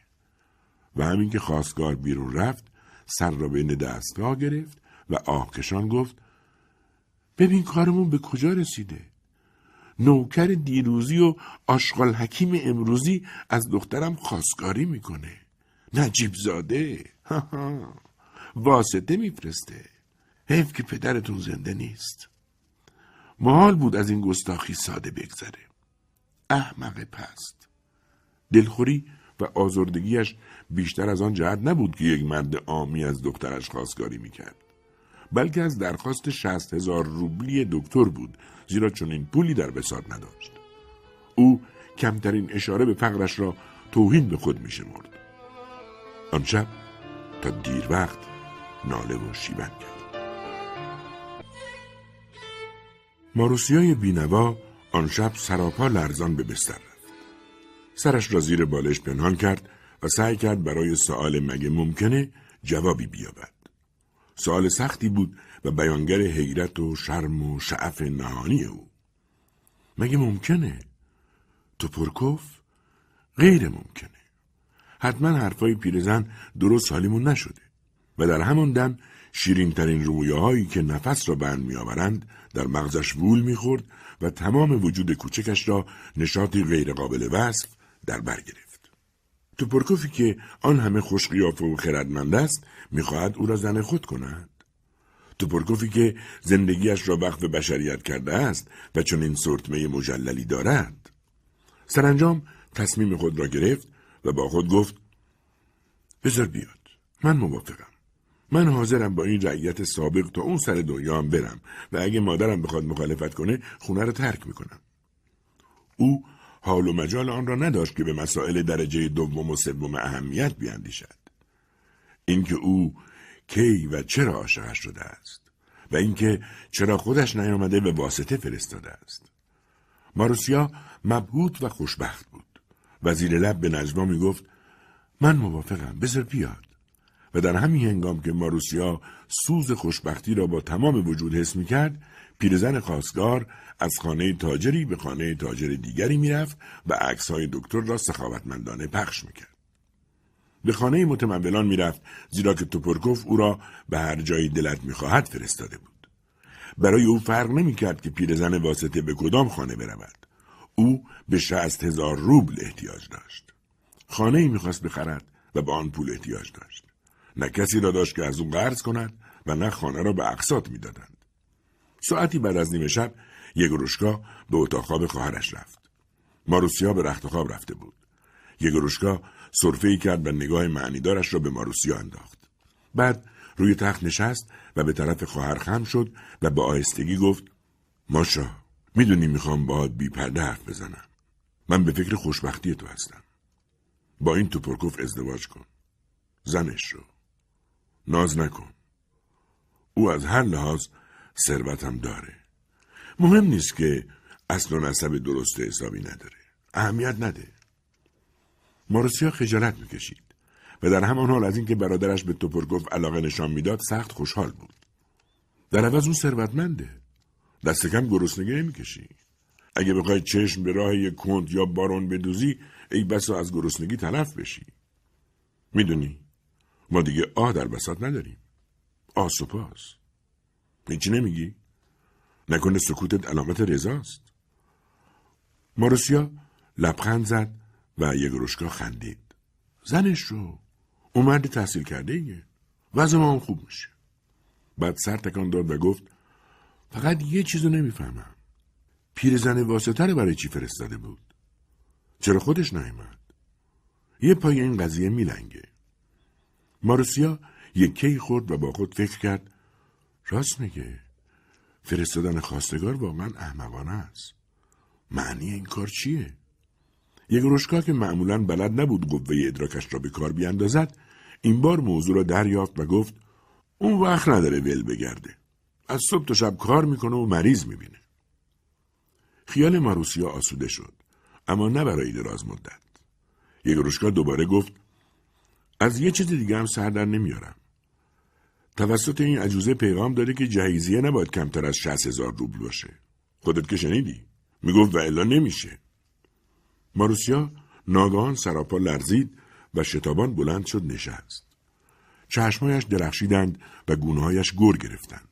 و همین که خواستگار بیرون رفت سر را بین دستگاه گرفت و آهکشان گفت ببین کارمون به کجا رسیده؟ نوکر دیروزی و آشغال حکیم امروزی از دخترم خواستگاری می‌کنه. نجیب زاده [LAUGHS] واسطه میفرسته. حیف که پدرتون زنده نیست. محال بود از این گستاخی ساده بگذره. احمق پست. دلخوری و آزردگیش بیشتر از آن جهت نبود که یک مرد عامی از دخترش خواستگاری می‌کرد. بلکه از درخواست شست هزار روبلی دکتر بود زیرا چون این پولی در بساط نداشت. او کمترین اشاره به فقرش را توهین به خود میشمرد. آن شب تا دیر وقت ناله و شیون کرد. ماروسیای بینوا آن شب سراپا لرزان به بستر رفت. سرش را زیر بالش پنهان کرد و سعی کرد برای سوال مگه ممکنه جوابی بیابد. سوال سختی بود و بیانگر حیرت و شرم و شعف نهانی او. مگه ممکنه؟ تو پرکف؟ غیر ممکنه. حتما حرفای پیرزن درست حالیمون نشده و در همان دم شیرین ترین رویه هایی که نفس را بند میآورند در مغزش وول می‌خورد و تمام وجود کوچکش را نشاطی غیرقابل وصف در بر. توپرکوفی که آن همه خوش قیافه و خردمند است می‌خواهد او را زن خود کند. توپرکوفی که زندگیش را وقف بشریت کرده است و چون این سرتمه مجللی دارد. سرانجام تصمیم خود را گرفت و با خود گفت بذار بیاد من موافقم. من حاضرم با این رعیت سابق تا اون سر دنیا هم برم و اگه مادرم بخواد مخالفت کنه خونه رو ترک می‌کنم. او حال و مجال آن را نداشت که به مسائل درجه دوم و سوم اهمیت بیاندیشد اینکه او کی و چرا عاشقش شده است و اینکه چرا خودش نیامده به واسطه فرستاده است. ماروسیا مبهوت و خوشبخت بود. و زیر لب به نجوا می گفت من موافقم بذار بیاد. و در همین هنگام که ماروسیا سوز خوشبختی را با تمام وجود حس می کرد پیرزن خواستگار از خانه تاجری به خانه تاجر دیگری می‌رفت و های دکتر را سخاوتمندانه پخش می‌کرد. به خانه متمولان می‌رفت زیرا که توپرکوف او را به هر جایی دلت می‌خواهد فرستاده بود. برای او فرق نمی‌کرد که پیرزن واسطه به کدام خانه برود. او به شست هزار روبل احتیاج داشت. خانه ای می‌خواست بخرد و به آن پول احتیاج داشت. نه کسی را داشت که از او قرض کند و نه خانه را به اقساط می‌دادند. ساعتی بعد از نیمه شب یگروشکا به اتاق خواب خواهرش رفت. ماروسیا به رخت خواب رفته بود. یگروشکا صرفه ای کرد و نگاه معنیدارش را به ماروسیا انداخت. بعد روی تخت نشست و به طرف خواهر خم شد و به آهستگی گفت ماشا می‌دونی می‌خوام باهات بی پرده حرف بزنم. من به فکر خوشبختی تو هستم. با این توپرکوف ازدواج کن. زنش رو. ناز نکن. او از هر لحاظ ثروتم داره. مهم نیست که اصل و نسب درست حسابی نداره. اهمیت نده. مارسیا خجالت می‌کشید و در همان حال از اینکه برادرش به توپرگوف علاقه نشان می‌داد سخت خوشحال بود. در عوض اون ثروتمنده. دست کم گرسنگی نمی‌کشی. اگه بخوای چشم به راه یک کند یا بارون بدوزی ای بسا از گرسنگی تلف بشی. می‌دونی ما دیگه آه در بسات نداریم. آه سپاس. هیچی نمیگی؟ نکنه سکوتت علامت رضاست. ماروسیا لبخند زد و یگروشکا خندید. زنش رو. اون مرد تحصیل کرده ایه وضع ما هم خوب میشه. بعد سر تکان داد و گفت فقط یه چیزو نمی‌فهمم. پیرزن واسطه رو برای چی فرستاده بود؟ چرا خودش نیامد یه پای این قضیه میلنگه. ماروسیا یک کی خورد و با خود فکر کرد راست میگه. فرستادن خواستگار واقعا احمقانه است. معنی این کار چیه؟ یک روشکا که معمولا بلد نبود قوه ادراکش را به کار بیاندازد این بار موضوع را دریافت و گفت اون وقت نداره ول بگرده. از صبح تا شب کار می‌کنه و مریض می‌بینه. خیال ماروسیا آسوده شد اما نه برای دراز مدت. یک روشکا دوباره گفت از یه چیز دیگه هم سر در نمیارم. توسط این عجوزه پیغام داره که جهیزیه نباید کمتر از شست هزار روبل باشه. خودت که شنیدی؟ می‌گفت و الا نمیشه. ماروسیا ناگهان سراپا لرزید و شتابان بلند شد نشست. چشمایش درخشیدند و گونهایش گر گرفتند.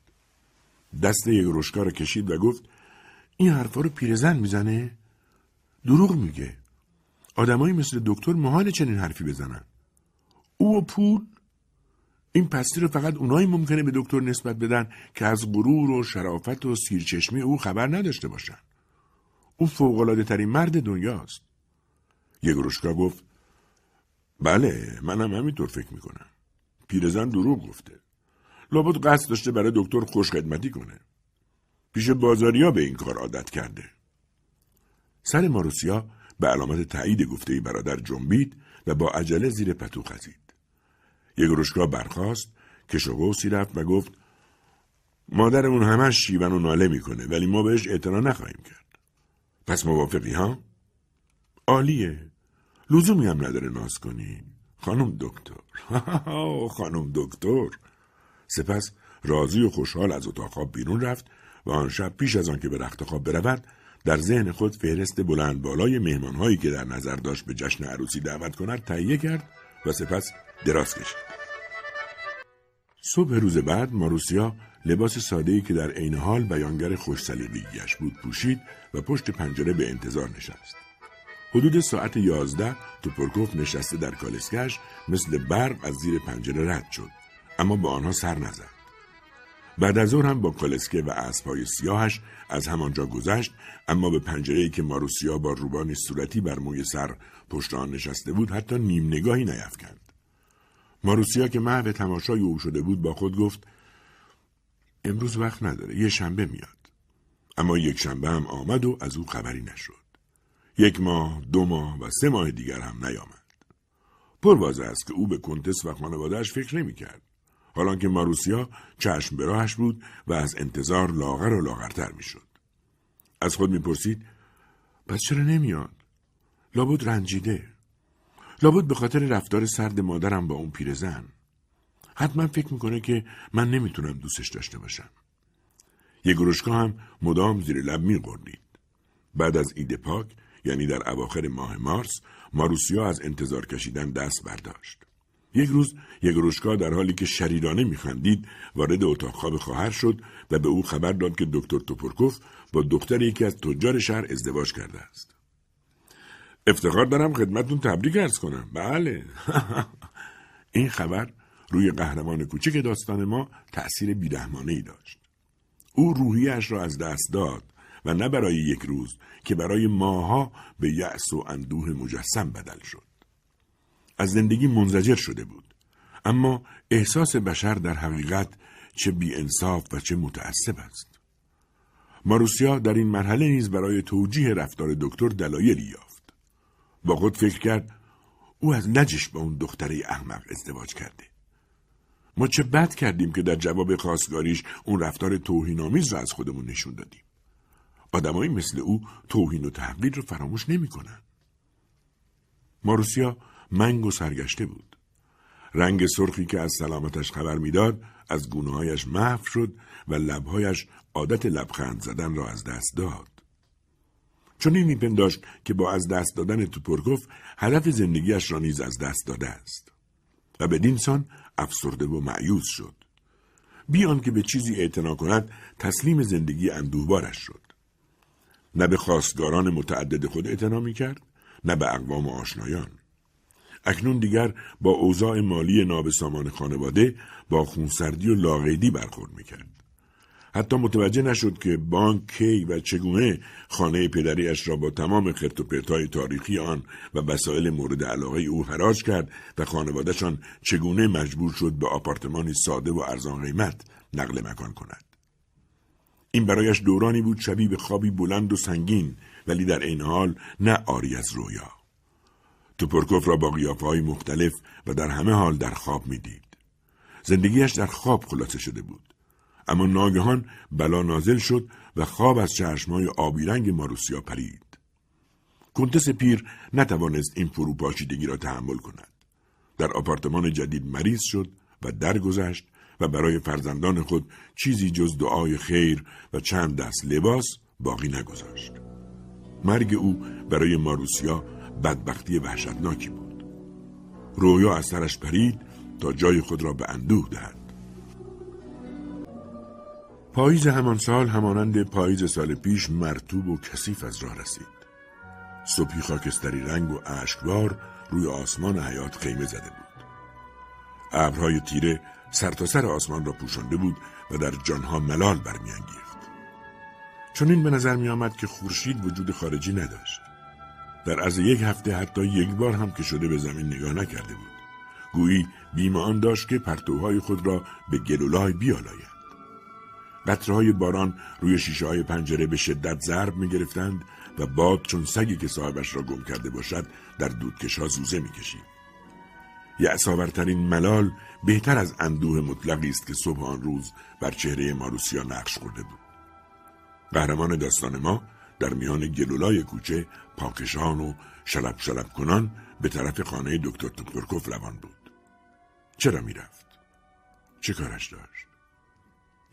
دست یک روشکا را کشید و گفت این حرفا رو پیرزن می‌زنه؟ دروغ میگه. آدمایی مثل دکتر محال چنین حرفی بزنن. او و پول این پستی رو فقط اونایی ممکنه به دکتر نسبت بدن که از غرور و شرافت و سیرچشمی او خبر نداشته باشن. او فوقلاده ترین مرد دنیاست. یه گروشکا گفت بله منم همینطور فکر می‌کنم. پیرزن دروغ گفته. لابد قصد داشته برای دکتر خوش خدمتی کنه. پیش بازاریا به این کار عادت کرده. سر ماروسیا به علامت تایید گفته برادر جنبید و با عجله زیر پتو خزید. یک روشگاه برخاست که شغوسی رفت و گفت مادرمون همش شیون و ناله می‌کنه ولی ما بهش اعتنا نخواهیم کرد. پس موافقی ها؟ عالیه. لزومی هم نداره ناز کنی. خانم دکتر. [LAUGHS] خانم دکتر. سپس راضی و خوشحال از اتاق خواب بیرون رفت و آن شب پیش از آن که به رخت خواب برود در ذهن خود فهرست بلند بالای مهمانهایی که در نظر داشت به جشن عروسی دعوت کند تهیه کرد و سپس دراز کشید. صبح روز بعد ماروسیا لباس ساده‌ای که در عین حال بیانگر خوش بود پوشید و پشت پنجره به انتظار نشست. حدود ساعت یازده توپرکوف نشسته در کالسکش مثل برق از زیر پنجره رد شد اما به آنها سر نزد بعد از ظهر هم با کالسکه و اسبهای سیاهش از همانجا گذشت اما به پنجره که ماروسیا با روبانی صورتی بر موی سر پشت آن نشسته بود حتی نیم نگاهی نیفکند ماروسیا که محو تماشای او شده بود با خود گفت امروز وقت نداره یه شنبه میاد. اما یک شنبه هم آمد و از او خبری نشد. یک ماه دو ماه و سه ماه دیگر هم نیامد. پر است که او به کنتس و خانوادهش فکر نمی‌کرد. حالا که ماروسیا چشم به راهش بود و از انتظار لاغر و لاغرتر می‌شد. از خود می‌پرسید پس چرا نمیاد؟ لابد رنجیده. لابد به خاطر رفتار سرد مادرم با اون پیرزن. حتما فکر می‌کنه که من نمی‌تونم دوستش داشته باشم. یه گروشکا هم مدام زیر لب میقردید بعد از ایده پاک یعنی در اواخر ماه مارس ماروسیا از انتظار کشیدن دست برداشت. یک روز یگروشکا در حالی که شریرانه میخندید وارد اتاق خواب خواهر شد و به او خبر داد که دکتر توپرکوف با دختر یکی از تجار شهر ازدواج کرده است. افتخار دارم خدمتون تبریک ارز کنم. بله. [LAUGHS] این خبر روی قهرمان کوچک داستان ما تأثیر بیرحمانه ای داشت. او روحیش را از دست داد و نه برای یک روز که برای ماها به یأس و اندوه مجسم بدل شد. از زندگی منزجر شده بود. اما احساس بشر در حقیقت چه انصاف و چه متعصب است. ماروسیا در این مرحله نیز برای توجیه رفتار دکتر دلایلی یافت. با خود فکر کرد او از نجش با اون دختره احمق ازدواج کرده ما چه بد کردیم که در جواب خواستگاریش اون رفتار توهینآمیز را از خودمون نشون دادیم آدمایی مثل او توهین و تحقیر رو فراموش نمی‌کنن. ماروسیا منگ و سرگشته بود. رنگ سرخی که از سلامتش خبر می‌داد از گونههایش محو شد و لبهایش عادت لبخند زدن را از دست داد. چون این میپنداشت که با از دست دادن توپرکوف هدف زندگیش را نیز از دست داده است و به دینسان افسرده و معیوز شد. بیان که به چیزی اعتنا کند تسلیم زندگی اندوهبارش شد. نه به خواستگاران متعدد خود اعتنا می کرد نه به اقوام آشنایان. اکنون دیگر با اوضاع مالی نابسامان خانواده با خونسردی و لاغیدی برخورد می‌کرد. حتی متوجه نشد که بانک کی و چگونه خانه پدریش را با تمام خط و پرتای تاریخی آن و وسایل مورد علاقه او حراج کرد و خانوادهشان چگونه مجبور شد به آپارتمانی ساده و ارزان قیمت نقل مکان کند. این برایش دورانی بود شبیه به خوابی بلند و سنگین ولی در این حال نه آری از رویا. توپرکوف را با قیافه های مختلف و در همه حال در خواب می‌دید. زندگیش در خواب خلاصه شده بود. اما ناگهان بلا نازل شد و خواب از چشمای آبی رنگ ماروسیا پرید. کنتس پیر نتوانست این فروپاشیدگی را تحمل کند. در آپارتمان جدید مریض شد و درگذشت و برای فرزندان خود چیزی جز دعای خیر و چند دست لباس باقی نگذاشت. مرگ او برای ماروسیا بدبختی وحشتناکی بود. رویا از سرش پرید تا جای خود را به اندوه دهد. پاییز همان سال همانند پاییز سال پیش مرتوب و کثیف از راه رسید. صبحی خاکستری رنگ و اشکبار روی آسمان حیات خیمه زده بود. ابرهای تیره سرتاسر سر آسمان را پوشانده بود و در جانها ملال برمیانگیخت چون این به نظر می آمد که خورشید وجود خارجی نداشت در از یک هفته حتی یک بار هم که شده به زمین نگاه نکرده بود گویی بیمه آن داشت که پرتوهای خود را به گلولای بیالاید قطرهای باران روی شیشه های پنجره به شدت ضرب می گرفتند و باد چون سگی که صاحبش را گم کرده باشد در دودکش ها زوزه می کشید. یعصاورترین ملال بهتر از اندوه مطلقی است که صبح آن روز بر چهره ماروسیا نقش خورده بود. قهرمان داستان ما در میان گلولای کوچه پاکشان و شلب شلب کنان به طرف خانه دکتر توپرکوف روان بود. چرا می‌رفت؟ چه کارش داشت؟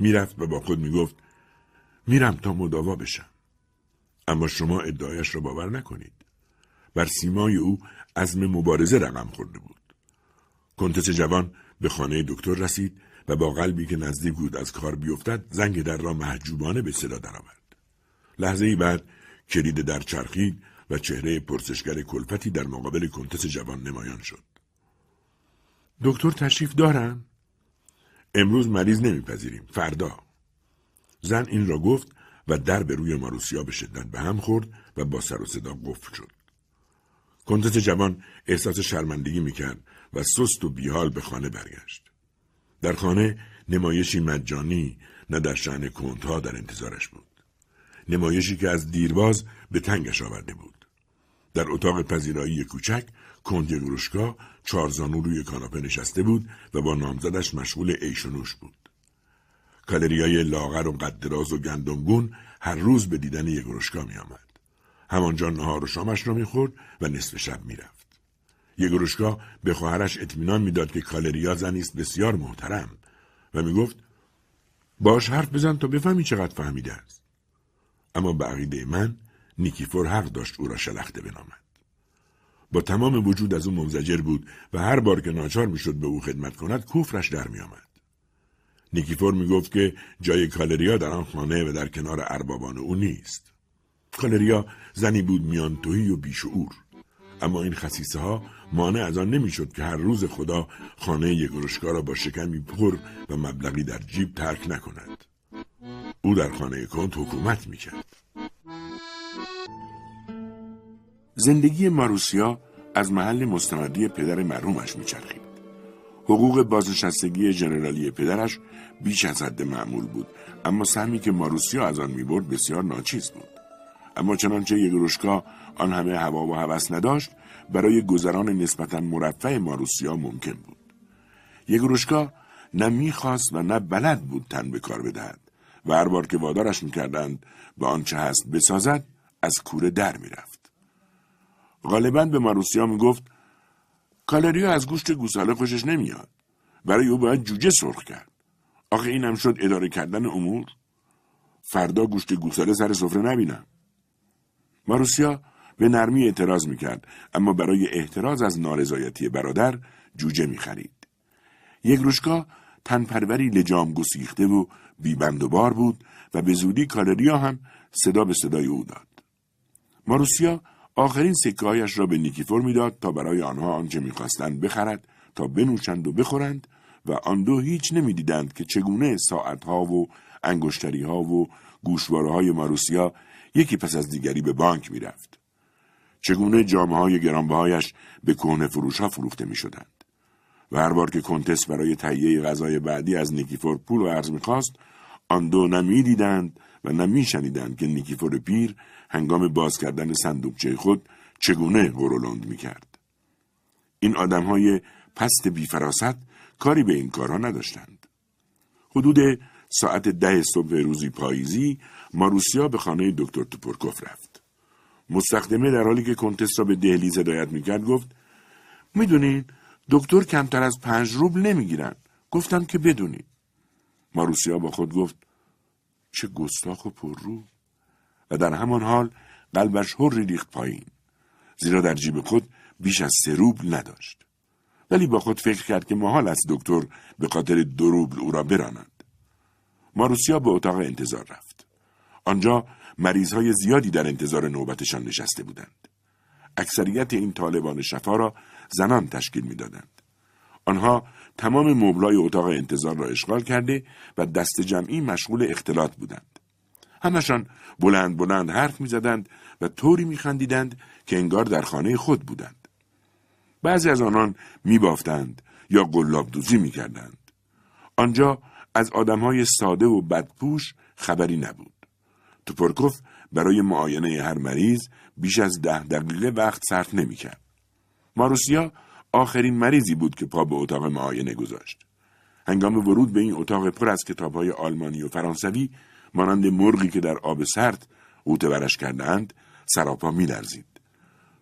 می‌رفت و با خود می‌گفت میرم تا مداوا بشم اما شما ادعایش را باور نکنید بر سیمای او عزم مبارزه رقم خورده بود کنتس جوان به خانه دکتر رسید و با قلبی که نزدیک بود از کار بیفتد زنگ در را محجوبانه به صدا درآورد لحظه ای بعد کلید در چرخید و چهره پرسشگر کلفتی در مقابل کنتس جوان نمایان شد. دکتر تشریف دارن؟ امروز مریض نمیپذیریم. فردا. زن این را گفت و در به روی ماروسیا به شدت به هم خورد و با سر و صدا قفل شد. کنتس جوان احساس شرمندگی می‌کرد و سست و بیحال به خانه برگشت. در خانه نمایشی مجانی نه در شعن کنتها در انتظارش بود. نمایشی که از دیرباز به تنگش آورده بود. در اتاق پذیرایی کوچک کند گروشکا چارزانو روی کاناپه نشسته بود و با نامزدش مشغول عیش و نوش بود. کالریای لاغر و قدراز و گندمگون هر روز به دیدن یگروشکا می آمد. همانجا نهار و شامش را می‌خورد و نصف شب می‌رفت. یگروشکا به خواهرش اطمینان می‌داد که کالریا زنی است بسیار محترم و می‌گفت باش حرف بزن تا بفهمی چقدر فهمیده است. اما به عقیده من نیکیفور حق داشت او را شلخته بنامد. با تمام وجود از او منزجر بود و هر بار که ناچار می‌شد به او خدمت کند کوفرش در میآمد. نیکیفور می‌گفت که جای کالریا در آن خانه و در کنار اربابان او نیست. کالریا زنی بود میان توهی و بیشعور. اما این خصیصه ها مانع از آن نمی‌شد که هر روز خدا خانه یگروشکا را با شکمی پر و مبلغی در جیب ترک نکند. او در خانه کنت حکومت می‌کرد. زندگی ماروسیا از محل مستندی پدر مرحومش میچرخید. حقوق بازنشستگی ژنرالی پدرش بیش از حد معمول بود اما سهمی که ماروسیا از آن می‌برد بسیار ناچیز بود. اما چنانچه یگروشکا آن همه هوا و هوس نداشت برای گذران نسبتا مرفع ماروسیا ممکن بود. یگروشکا نه می‌خواست و نه بلد بود تن به کار بدهد و هر بار که وادارش می‌کردند به آنچه هست بسازد از کوره در می‌رفت. غالبا به ماروسیا می‌گفت کالریا از گوشت گوساله خوشش نمیاد. برای او باید جوجه سرخ کرد. آخه اینم شد اداره کردن امور؟ فردا گوشت گوساله سر سفره نبینم. ماروسیا به نرمی اعتراض می‌کرد اما برای احتراز از نارضایتی برادر جوجه می‌خرید. یک روشکا تنپروری لجام گسیخته و بیبند و بار بود و به زودی کالریا هم صدا به صدای او داد. ماروسیا آخرین سکههایش را به نیکیفور می‌داد تا برای آنها آنچه می‌خواستند بخرد تا بنوشند و بخورند و آن دو هیچ نمی‌دیدند که چگونه ساعتها و انگشتری ها و گوشواره های ماروسیا یکی پس از دیگری به بانک می‌رفت. چگونه جامعه های گرانبهایش به کهنه فروش فروخته می شدند. و هر بار که کنتس برای تهیه غذای بعدی از نیکیفور پول و عرض می‌خواست آن دو نمی‌دیدند و نمیشنیدند که نیکیفور پیر هنگام باز کردن صندوقچه خود چگونه هورولند می‌کرد؟ این آدم های پست بیفراست کاری به این کارها نداشتند. حدود ساعت ده صبح روزی پاییزی ماروسیا به خانه دکتر توپورکوف رفت. مستخدمه در حالی که کنتس را به دهلیز هدایت می‌کرد گفت می‌دونین دکتر کمتر از پنج روبل نمی‌گیرن. گفتم که بدونی ماروسیا با خود گفت چه گستاخ و پررو و در همان حال قلبش هر ریخت پایین زیرا در جیب خود بیش از سه روبل نداشت. ولی با خود فکر کرد که محال است دکتر به خاطر دو روبل او را براند. ماروسیا به اتاق انتظار رفت. آنجا مریضهای زیادی در انتظار نوبتشان نشسته بودند. اکثریت این طالبان شفا را زنان تشکیل می‌دادند. آنها تمام مبلای اتاق انتظار را اشغال کرده و دست جمعی مشغول اختلاط بودند. همشان بلند بلند حرف می‌زدند و طوری میخندیدند که انگار در خانه خود بودند. بعضی از آنان میبافتند یا قلاب دوزی می‌کردند. آنجا از آدمهای ساده و بدپوش خبری نبود. توپرکوف برای معاینه هر مریض بیش از ده دقیقه وقت صرف نمی‌کرد. ماروسیا آخرین مریضی بود که پا به اتاق معاینه گذاشت. هنگام ورود به این اتاق پر از کتابهای آلمانی و فرانسوی مانند مرغی که در آب سرد برش کردهاند سراپا میلرزید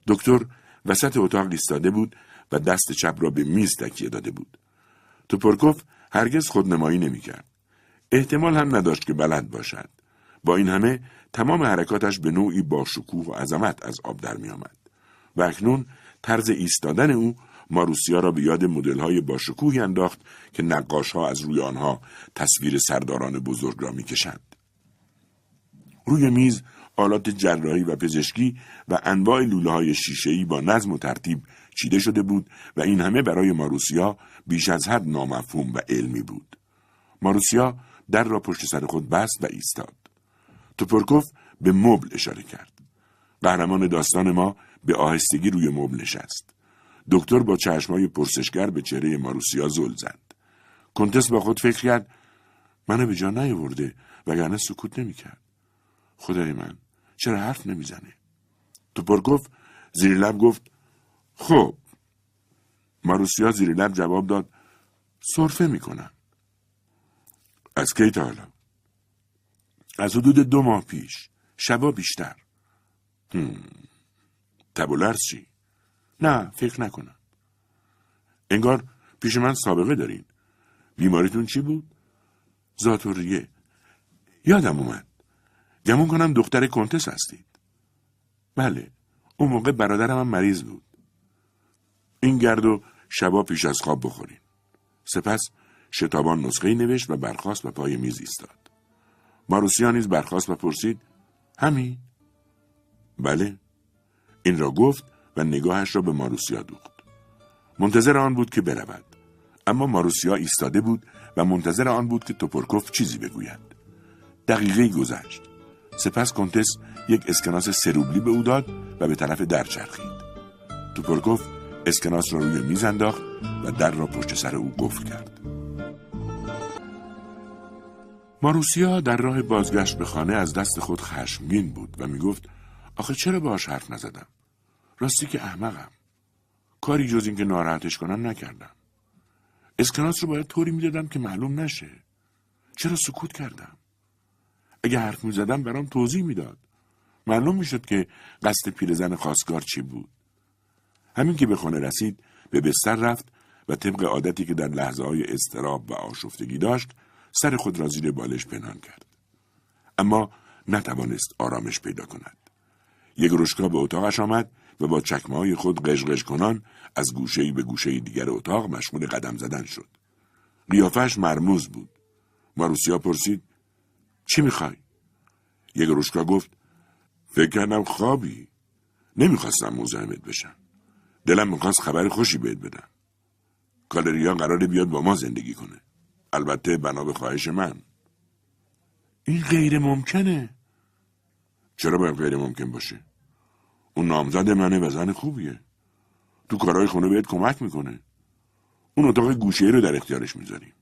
دکتر وسط اتاق ایستاده بود و دست چپ را به میز تکیه داده بود توپرکوف هرگز خودنمایی نمی‌کرد احتمال هم نداشت که بلد باشد با این همه تمام حرکاتش به نوعی با شکوه و عظمت از آب در می آمد. و اکنون طرز ایستادن او ماروسیا را به یاد مدل‌های با شکوهی انداخت که نقاشها از روی آنها تصویر سرداران بزرگ را می‌کشند. روی میز آلات جراحی و پزشکی و انواع لوله های شیشه‌ای با نظم و ترتیب چیده شده بود و این همه برای ماروسیا بیش از حد نامفهوم و علمی بود. ماروسیا در را پشت سر خود بست و ایستاد. توپرکوف به مبل اشاره کرد. قهرمان داستان ما به آهستگی روی مبل نشست. دکتر با چشمای پرسشگر به چهره ماروسیا زل زد. کنتس با خود فکر کرد منو به جا نیاورده وگرنه سکوت نمی‌کرد. خدای من چرا حرف نمی‌زنه؟ توپرکوف زیر لب گفت خب ماروسیا زیر لب جواب داد صرفه می‌کنم. از کی تا حالا؟ از حدود دو ماه پیش شبا بیشتر تبولرز چی؟ نه فکر نکنم انگار پیش من سابقه دارین بیماریتون چی بود؟ زاتوریه یادم اومد گمون کنم دختر کنتس هستید. بله اون موقع برادرم هم مریض بود. این گرد و شبا پیش از خواب بخورین. سپس شتابان نسخه نوشت و برخواست و پای میز ایستاد. ماروسیا نیز برخواست و پرسید همین؟ بله این را گفت و نگاهش را به ماروسیا دوخت. منتظر آن بود که برود. اما ماروسیا ایستاده بود و منتظر آن بود که توپرکوف چیزی بگوید. دقیقه گذشت. سپس کنتس یک اسکناس سروبلی به او داد و به طرف در چرخید. توپرکوف اسکناس را روی میز انداخت و در را پشت سر او قفل کرد. ماروسیا در راه بازگشت به خانه از دست خود خشمگین بود و می‌گفت آخه چرا باهاش حرف نزدم؟ راستی که احمقم. کاری جز اینکه ناراحتش کنم نکردم. اسکناس رو باید طوری می‌دادم که معلوم نشه. چرا سکوت کردم؟ اگه حرف می‌زدم برام توضیح می‌داد معلوم می‌شد که قصد پیرزن خواستگار چی بود همین که به خانه رسید به بستر رفت و طبق عادتی که در لحظه های اضطراب و آشفتگی داشت سر خود را زیر بالش پنهان کرد اما نتوانست آرامش پیدا کند یک روشکا به اتاقش آمد و با چکمه های خود قشقش کنان از گوشه به گوشه دیگر اتاق مشغول قدم زدن شد. قیافش مرموز بود. ماروسیا پرسید چی می‌خوای؟ یک روشکا گفت فکر کردم خوابی. نمی‌خواستم مزاحمت بشم. دلم می‌خواست خبر خوشی بهت بدم. کالریا قراره بیاد با ما زندگی کنه. البته بنا به خواهش من. این غیر ممکنه. چرا باید غیر ممکن باشه؟ اون نامزد منه و زن خوبیه تو کارهای خونه بهت کمک می‌کنه اون اتاق گوشه رو در اختیارش می‌ذاریم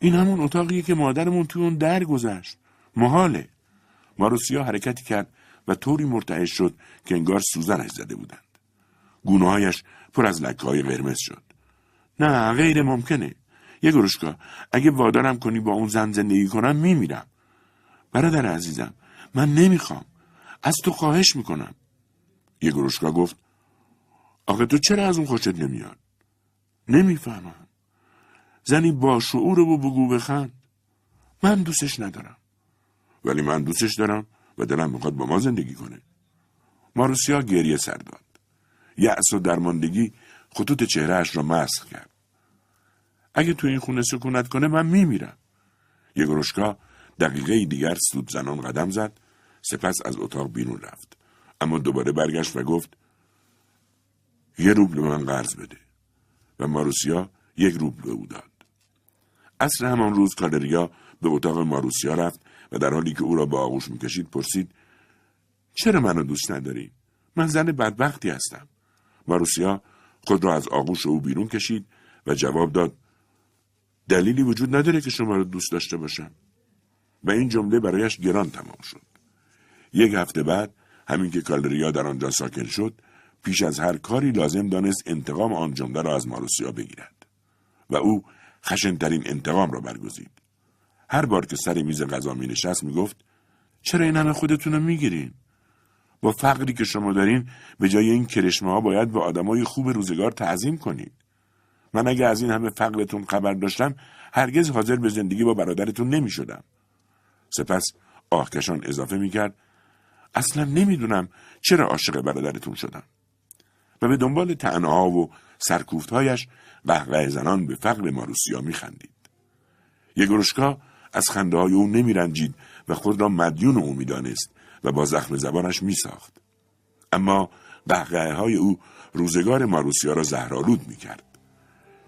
این همون اتاقیه که مادرمون تو اون در گذشت. محاله. ماروسیا حرکتی کرد و طوری مرتعش شد که انگار سوزنش زده بودند. گونههایش پر از لکه های قرمز شد. نه غیر ممکنه. یه گروشکا اگه وادارم کنی با اون زن زندگی کنم میمیرم. برادر عزیزم من نمی‌خوام. از تو خواهش می‌کنم. یه گروشکا گفت آخه تو چرا از اون خوشت نمیاد؟ نمی‌فهمم. زنی با شعور و بگو بخند. من دوستش ندارم. ولی من دوستش دارم و دلم می‌خواد با ما زندگی کنه. ماروسیا گریه سر داد. یأس و درماندگی خطوط چهرهش را مسخ کرد. اگه تو این خونه سکونت کنه من میمیرم. گروشکا دقیقه دیگر سود زنان قدم زد. سپس از اتاق بیرون رفت. اما دوباره برگشت و گفت یه روبل من قرض بده. و ماروسیا یک روبل به او داد. اصر همان روز کالریا به اتاق ماروسیا رفت و در حالی که او را به آغوش می‌کشید پرسید چرا منو دوست نداری؟ من زن بدبختی هستم. ماروسیا خود را از آغوش او بیرون کشید و جواب داد دلیلی وجود نداره که شما را دوست داشته باشم. و این جمله برایش گران تمام شد. یک هفته بعد همین که کالریا در آنجا ساکن شد پیش از هر کاری لازم دانست انتقام آن جمله را از ماروسیا بگیرد. و او خشنترین انتقام را برگزید. هر بار که سر میز غذا می نشست می گفت چرا این همه خودتون رو می‌گیرین؟ با فقری که شما دارین به جای این کرشمه ها باید به آدمای خوب روزگار تعظیم کنید. من اگه از این همه فقرتون خبر داشتم هرگز حاضر به زندگی با برادرتون نمی شدم. سپس آهکشان اضافه می کرد اصلا نمی‌دونم چرا عاشق برادرتون شدم. و به دنبال تنها و سرکوفتهایش قهقه زنان به فقر ماروسیا میخندید یگروشکا از خنده های او نمیرنجید و خود را مدیون او می‌دانست و با زخم زبانش می ساخت. اما قهقه های او روزگار ماروسیا را زهرالود می کرد.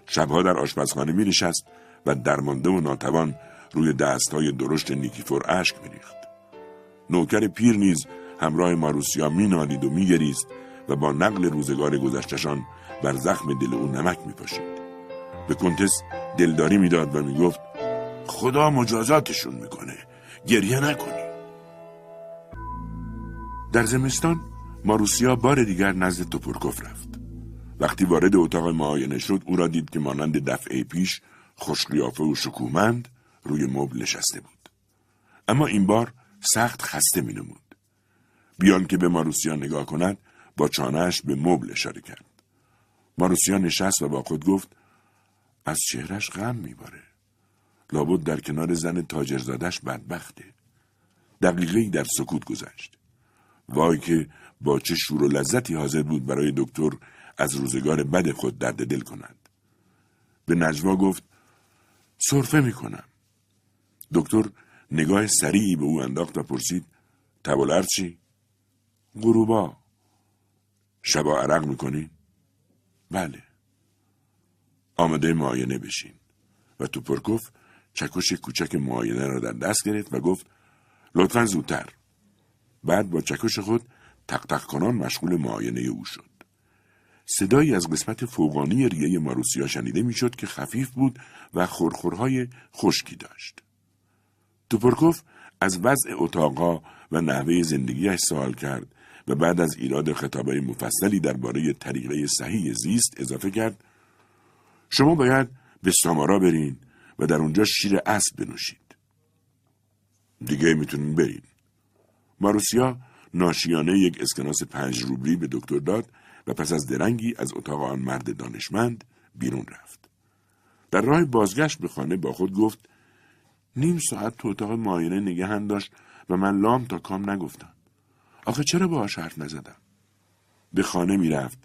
شبها در آشپزخانه می نشست و درمانده و ناتوان روی دست های درشت نیکیفور اشک می ریخت. نوکر پیر نیز همراه ماروسیا می نالید و می گریست و با نقل روزگار گذشتشان بر زخم دل او نمک می پاشید. به کنتس دلداری می‌داد و می‌گفت خدا مجازاتشون می‌کنه. گریه نکنی در زمستان ماروسیا بار دیگر نزد توپرکوف رفت. وقتی وارد اتاق معاینه شد او را دید که مانند دفعه پیش خوشقیافه و شکومند روی مبل نشسته بود. اما این بار سخت خسته می نمود. بیان که به ماروسیا نگاه کند با چانهش به مبل اشاره کرد. ماروسیا نشست و با خود گفت از چهرش غم میباره. لابد در کنار زن تاجرزادش بدبخته. دقیقه در سکوت گذشت. وای که با چه شور و لذتی حاضر بود برای دکتر از روزگار بد خود درد دل کند. به نجوا گفت صرفه می‌کنم. دکتر نگاه سریعی به او انداخت و پرسید تبالر چی؟ غروبا. شبا عرق می‌کنی؟ بله. آماده معاینه بشین. و توپرکوف چکش کوچک معاینه را در دست گرفت و گفت لطفا زودتر. بعد با چکش خود تق تق کنان مشغول معاینه او شد. صدایی از قسمت فوقانی ریه ماروسیا شنیده می‌شد که خفیف بود و خورخورهای خشکی داشت. توپرکوف از وضع اتاقا و نحوه زندگیش سوال کرد. و بعد از ایراد خطابه مفصلی درباره طریقه صحیح زیست اضافه کرد شما باید به سامارا برین و در اونجا شیر اسب بنوشید. دیگه می‌تونین برین. ماروسیا ناشیانه یک اسکناس پنج روبری به دکتر داد و پس از درنگی از اتاق آن مرد دانشمند بیرون رفت. در راه بازگشت به خانه با خود گفت نیم ساعت تو اتاق معاینه نگهن داشت و من لام تا کام نگفتم. آخه چرا باهاش حرف نزدم؟ به خانه می‌رفت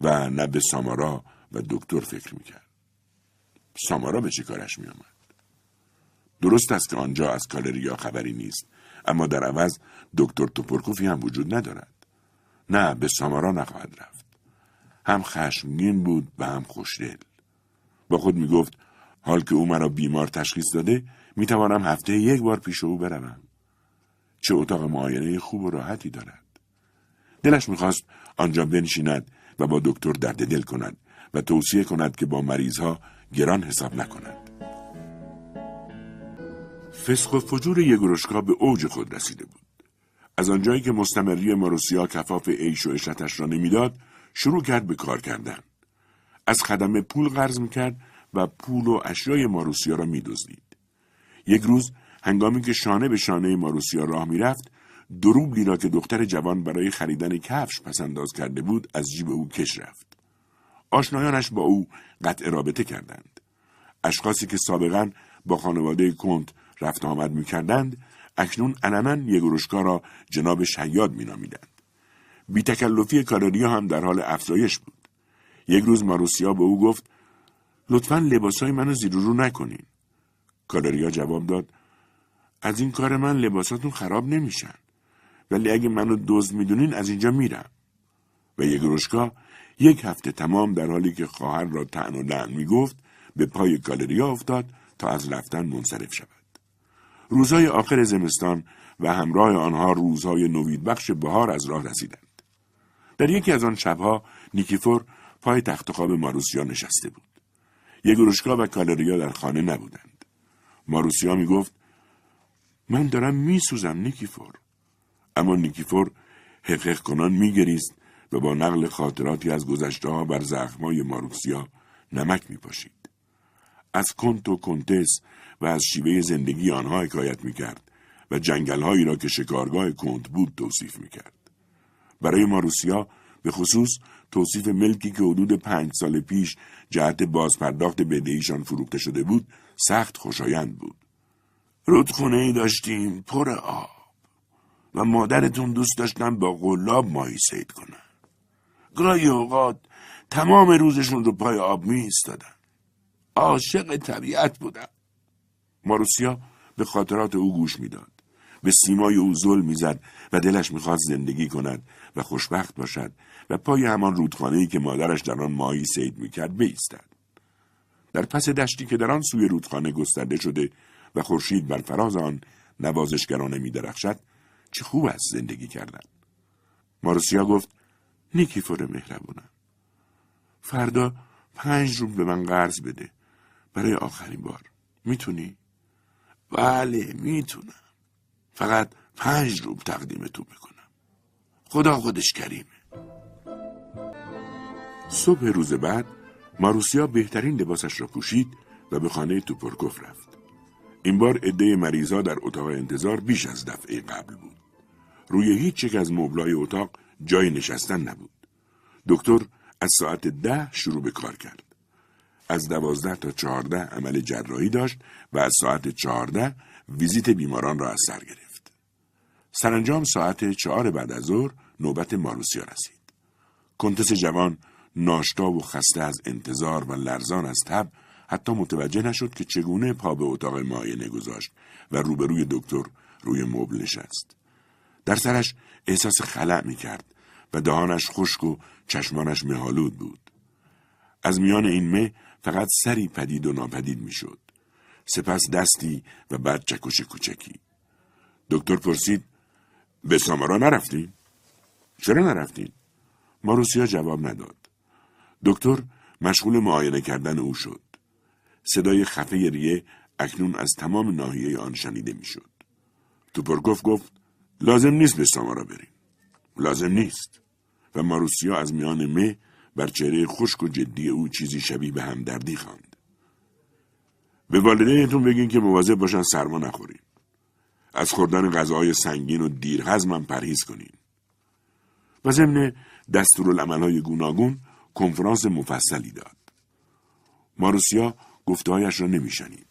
و نه به سامارا و دکتر فکر می‌کرد. سامارا به چه کارش میآمد؟ درست است که آنجا از کالریا خبری نیست اما در عوض دکتر توپرکوفی هم وجود ندارد نه به سامارا نخواهد رفت هم خشمگین بود و هم خوشدل با خود می‌گفت حال که او مرا بیمار تشخیص داده می‌توانم هفته یک بار پیش او بروم چه اتاق معاینه خوب و راحتی دارد دلش می‌خواست آنجا بنشیند و با دکتر درد دل کند و توصیه کند که با مریضها گران حساب نکند. فسق و فجور یگروشکا به اوج خود رسیده بود. از آنجایی که مستمری ماروسیا کفاف عیش و اشرتش را نمی‌داد شروع کرد به کار کردن از خدمه پول قرض می‌کرد و پول و اشیای ماروسیا را میدزدید یک روز هنگامی که شانه به شانه ماروسیا راه می‌رفت دروبلی را که دختر جوان برای خریدن کفش پسنداز کرده بود از جیب او کش رفت آشنایانش با او قطع رابطه کردند. اشخاصی که سابقا با خانواده کنت رفت آمد می کردند، اکنون علنا یگروشکا را جناب شیاد می نامیدند. بی تکلفی کالریا هم در حال افزایش بود. یک روز ماروسیا به او گفت لطفا لباسای منو زیر رو نکنین. کالریا جواب داد از این کار من لباساتون خراب نمیشن. ولی اگه منو دزد می‌دونین از اینجا میرم. و یگروشکا یک هفته تمام در حالی که خواهر را تن و لعن می گفت به پای گالریا افتاد تا از رفتن منصرف شود. روزهای آخر زمستان و همراه آنها روزهای نوید بخش بهار از راه رسیدند. در یکی از آن شبها نیکیفور پای تخت خواب ماروسیا نشسته بود. یگروشکا و کالریا در خانه نبودند. ماروسیا می گفت من دارم می سوزم نیکیفور. اما نیکیفور حقیق کنان می گریست و با نقل خاطراتی از گذشته ها بر زخمای ماروکسیا نمک می پاشید. از کنت و کنتس و از شیوه زندگی آنها حکایت می کرد و جنگل را که شکارگاه کنت بود توصیف می کرد. برای ماروسیا به خصوص توصیف ملکی که حدود پنج سال پیش جهت بازپرداخت بدهیشان فروخته شده بود سخت خوشایند بود. رودخونه ای داشتیم پر آب و مادرتون دوست داشتن با قلاب ماهی سید کنن. گاهی اوقات تمام روزشون رو پای آب می ایستادن. عاشق طبیعت بودم. ماروسیا به خاطرات او گوش می‌داد به سیمای او زل می‌زد و دلش می‌خواست زندگی کند و خوشبخت باشد و پای همان رودخانه که مادرش در آن ماهی سید می‌کرد بایستد در پس دشتی که در آن سوی رودخانه گسترده شده و خورشید بر فراز آن نوازشگرانه میدرخشد چه خوب است زندگی کردن. مارسیا گفت نیکیفور مهربونم. فردا پنج روب به من قرض بده. برای آخرین بار. می‌تونی؟ بله می‌تونم. فقط پنج تقدیم تو بکنم. خدا خودش کریمه. صبح روز بعد ماروسیا بهترین لباسش را پوشید و به خانه توپرکوف رفت. این بار عده مریضا در اتاق انتظار بیش از دفعه قبل بود. روی هیچ یک از مبلای اتاق جای نشستن نبود. دکتر از ساعت ده شروع به کار کرد. از دوازده تا چهارده عمل جراحی داشت و از ساعت چهارده ویزیت بیماران را از سر گرفت. سرانجام ساعت چهار بعد از ظهر نوبت ماروسیا رسید. کنتس جوان ناشتا و خسته از انتظار و لرزان از تب حتی متوجه نشد که چگونه پا به اتاق معاینه گذاشت و روبروی دکتر روی مبل نشست در سرش احساس خلع می کرد و دهانش خشک و چشمانش مهالود بود. از میان این مه فقط سری پدید و ناپدید می‌شد. سپس دستی و بعد چکش کوچکی. دکتر پرسید به سامارا نرفتین؟ چرا نرفتین؟ ماروسیا جواب نداد. دکتر مشغول معاینه کردن او شد. صدای خفه ریه اکنون از تمام ناحیه آن شنیده می‌شد. توپرگوف گفت لازم نیست به سامارا بریم. لازم نیست. و ماروسیا از میان مه بر چهره خشک و جدی او چیزی شبیه به همدردی خواند. به والدینتون بگین که مواظب باشن سرما نخورین. از خوردن غذاهای سنگین و دیر هضمم پرهیز کنین. و ضمن دستورالعملهای گوناگون کنفرانس مفصلی داد. ماروسیا گفتهایش را نمیشنید.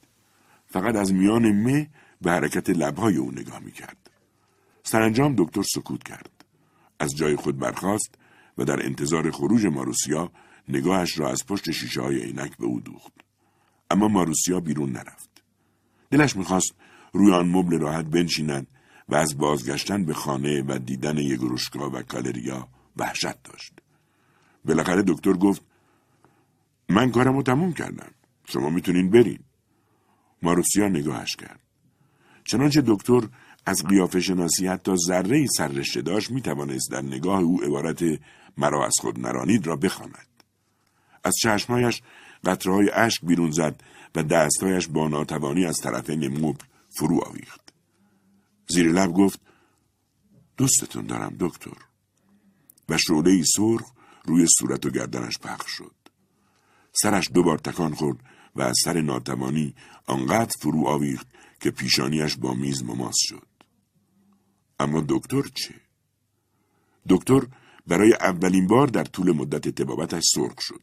فقط از میان مه به حرکت لبهای او نگاه می‌کرد. سرانجام دکتر سکوت کرد. از جای خود برخاست و در انتظار خروج ماروسیا نگاهش را از پشت شیشه های عینک به او دوخت. اما ماروسیا بیرون نرفت. دلش می‌خواست روی آن مبل راحت بنشیند و از بازگشتن به خانه و دیدن یگروشکا و کالریا وحشت داشت. بالاخره دکتر گفت من کارم رو تموم کردم. شما می‌تونین برین. ماروسیا نگاهش کرد. چنانچه دکتر از قیافه شناسی حتی ذره ای سررشته داشت می توانست در نگاه او عبارت مرا از خود نرانید را بخواند. از چشمهایش قطرهای اشک بیرون زد و دستهایش با ناتوانی از طرف مبل فرو آویخت. زیر لب گفت دوستتون دارم دکتر و شعله سرخ روی صورت و گردنش پخش شد. سرش دوبار تکان خورد و از سر ناتوانی آنقدر فرو آویخت که پیشانیش با میز مماس شد. اما دکتر چه؟ دکتر برای اولین بار در طول مدت تبابتش سرخ شد.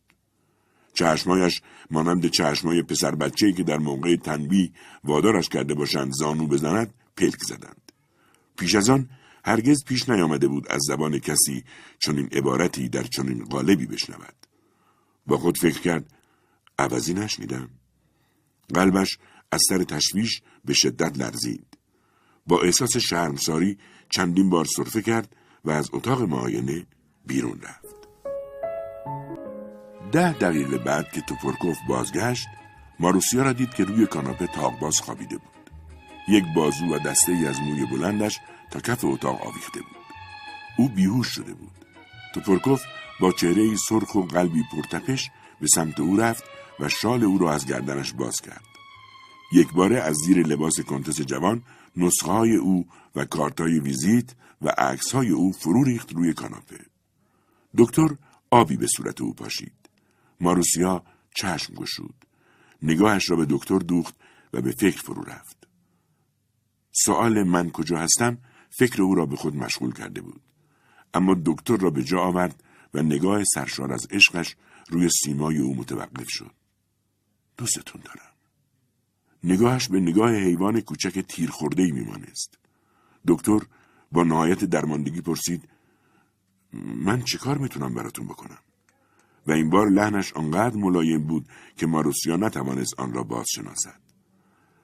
چشمایش مانند چشمای پسر بچه که در موقع تنبی وادارش کرده باشند زانو بزند پلک زدند. پیش از آن هرگز پیش نیامده بود از زبان کسی چنین عبارتی در چنین قالبی بشنود. با خود فکر کرد عوضی نشنیدم. قلبش از سر تشویش به شدت لرزید. با احساس شرمساری چندین بار صرفه کرد و از اتاق معاینه بیرون رفت. ده دقیقه بعد که توپرکوف بازگشت ماروسیا را دید که روی کاناپه تاقباز خوابیده بود. یک بازو و دسته ای از موی بلندش تا کف اتاق آویخته بود. او بیهوش شده بود. توپرکوف با چهره سرخ و قلبی پرتپش به سمت او رفت و شال او را از گردنش باز کرد. یک باره از زیر لباس کنتس جوان نسخه های او و کارتای ویزیت و عکس های او فرو ریخت روی کاناپه. دکتر آبی به صورت او پاشید. ماروسیا چشم گشود. نگاهش را به دکتر دوخت و به فکر فرو رفت. سوال من کجا هستم فکر او را به خود مشغول کرده بود. اما دکتر را به جا آورد و نگاه سرشار از عشقش روی سیمای او متوقف شد. دوستتون دارم. نگاهش به نگاه حیوان کوچک تیر خورده ای میمانست. دکتر با نهایت درماندگی پرسید من چه کار می‌تونم براتون بکنم؟ و این بار لحنش آنقدر ملایم بود که ماروسیا نتوانست آن را باز شناسد.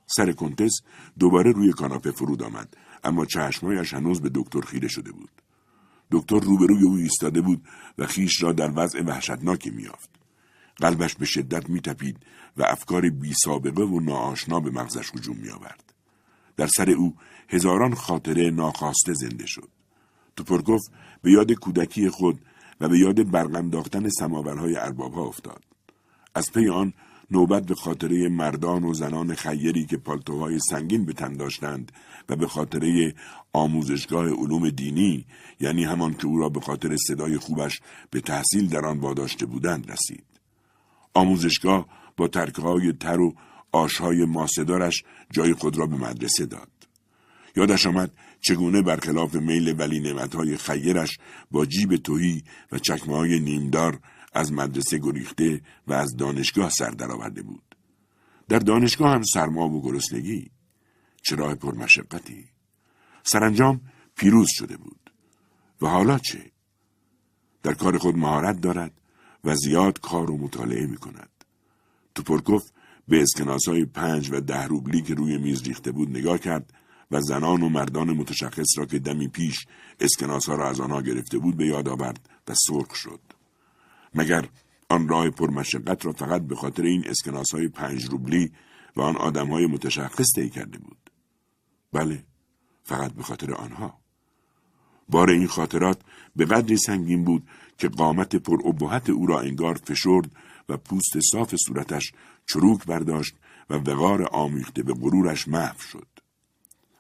سر کنتس دوباره روی کاناپه فرود آمد اما چشمایش هنوز به دکتر خیره شده بود دکتر روبروی او ایستاده بود و خیش را در وضع وحشتناکی میافت قلبش به شدت میتپید و افکار بی سابقه و ناآشنا به مغزش هجوم میآورد. در سر او هزاران خاطره ناخواسته زنده شد. توپرکوف به یاد کودکی خود و به یاد برقنداختن سماورهای اربابها افتاد. از پی آن نوبت به خاطره مردان و زنان خیری که پالتوهای سنگین به تن داشتند و به خاطره آموزشگاه علوم دینی یعنی همان که او را به خاطر صدای خوبش به تحصیل در آن واداشته بودند رسید. آموزشگاه با ترکهای تر و آشهای ماسدارش جای خود را به مدرسه داد یادش آمد چگونه برخلاف میل ولی نعمتهای خیرش با جیب توهی و چکمه های نیمدار از مدرسه گریخته و از دانشگاه سر درآورده بود. در دانشگاه هم سرما و گرسنگی. چه راه پرمشقتی. سرانجام پیروز شده بود. و حالا چه؟ در کار خود مهارت دارد و زیاد کار و مطالعه می کند. توپرکوف به اسکناس های پنج و ده روبلی که روی میز ریخته بود نگاه کرد و زنان و مردان متشخص را که دمی پیش اسکناس ها را از آنها گرفته بود به یاد آورد و سرخ شد. مگر آن راه پرمشقت را فقط به خاطر این اسکناس های پنج روبلی و آن آدم های متشخص طی کرده بود. بله، فقط به خاطر آنها. بار این خاطرات به قدری سنگین بود که قامت پر او را انگار فشرد و پوست صاف صورتش چروک برداشت و وقار آمیخته به غرورش محو شد.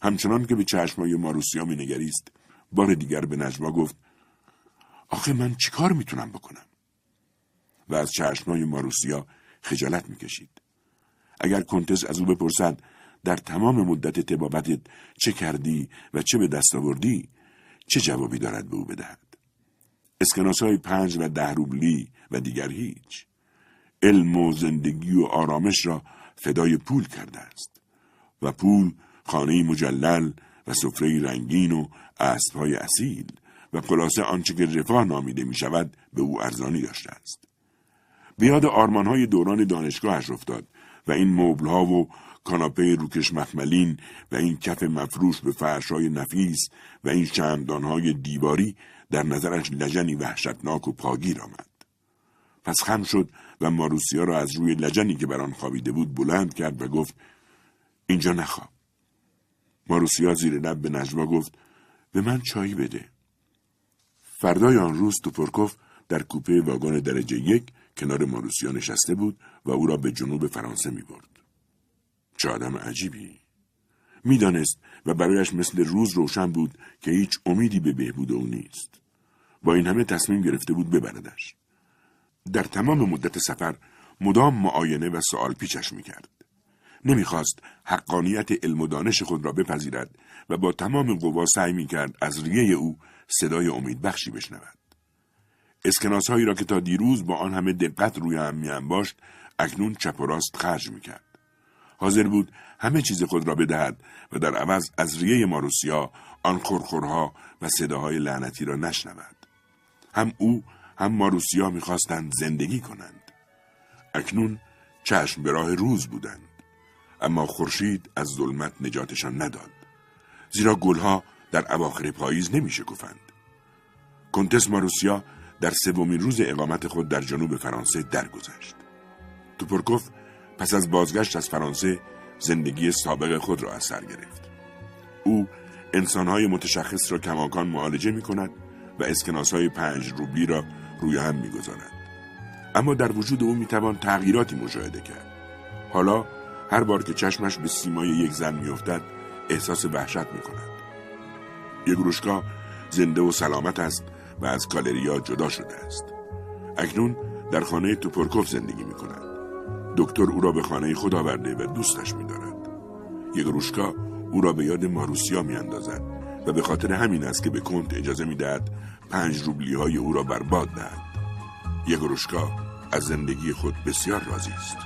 همچنان که به چشمای ماروسیا می نگریست بار دیگر به نجوا گفت آخه من چیکار می‌تونم بکنم؟ و از چشمای ماروسیا خجالت می‌کشید. اگر کنتس از او بپرسد در تمام مدت تبابتت چه کردی و چه به دست آوردی چه جوابی دارد به او بدهد اسکناس های پنج و ده روبلی و دیگر هیچ علم و زندگی و آرامش را فدای پول کرده است و پول خانه مجلل و سفره رنگین و اسبهای اصیل و خلاصه آنچه که رفاه نامیده می شود به او ارزانی داشته است. بیاد های دوران دانشگاهش افتاد و این مبلها و کاناپه روکش مخملین و این کف مفروش به فرشای نفیس و این های دیواری در نظرش لجنی وحشتناک و پاگیر آمد. پس خم شد و ماروسیا را از روی لجنی که بر آن خوابیده بود بلند کرد و گفت اینجا نخواب. ماروسیا زیر لب به نجوا گفت به من چایی بده. فردای آن روز توپرکوف در کوپه واگن درجه یک کنار ماروسیا نشسته بود و او را به جنوب فرانسه می برد. چه آدم عجیبی. می‌دانست و برایش مثل روز روشن بود که هیچ امیدی به بهبود او نیست. با این همه تصمیم گرفته بود ببردش. در تمام مدت سفر مدام معاینه و سوال پیچش می‌کرد. نمی‌خواست حقانیت علم و دانش خود را بپذیرد و با تمام قوا سعی می‌کرد از ریه او صدای امید بخشی بشنود. اسکناس هایی را که تا دیروز با آن همه دقت روی هم میانباشت اکنون چپ و راست خرج می‌کرد. حاضر بود همه چیز خود را بدهد و در عوض از ریه ماروسیا آن خورخورها و صداهای لعنتی را نشنود. هم او هم ماروسیا می‌خواستند زندگی کنند. اکنون چشم به راه روز بودند. اما خورشید از ظلمت نجاتشان نداد. زیرا گلها در اواخر پاییز نمیشه گفند. کنتس ماروسیا در سومین روز اقامت خود در جنوب فرانسه درگذشت. توپرکوف پس از بازگشت از فرانسه زندگی سابق خود را از سر گرفت. او انسانهای متشخص را کماکان معالجه می کند و اسکناس های پنج روبلی را روی هم می گذارد. اما در وجود او می توان تغییراتی مشاهده کرد. حالا هر بار که چشمش به سیمای یک زن میافتد احساس وحشت می کند. یگروشکا زنده و سلامت است و از کالریا جدا شده است. اکنون در خانه توپرکوف زندگی می کند. دکتر او را به خانه خود آورده و دوستش می دارد. یگروشکا او را به یاد ماروسیا می اندازد و به خاطر همین است که به کنت اجازه می دهد پنج روبلی های او را برباد دهد. یگروشکا از زندگی خود بسیار راضی است.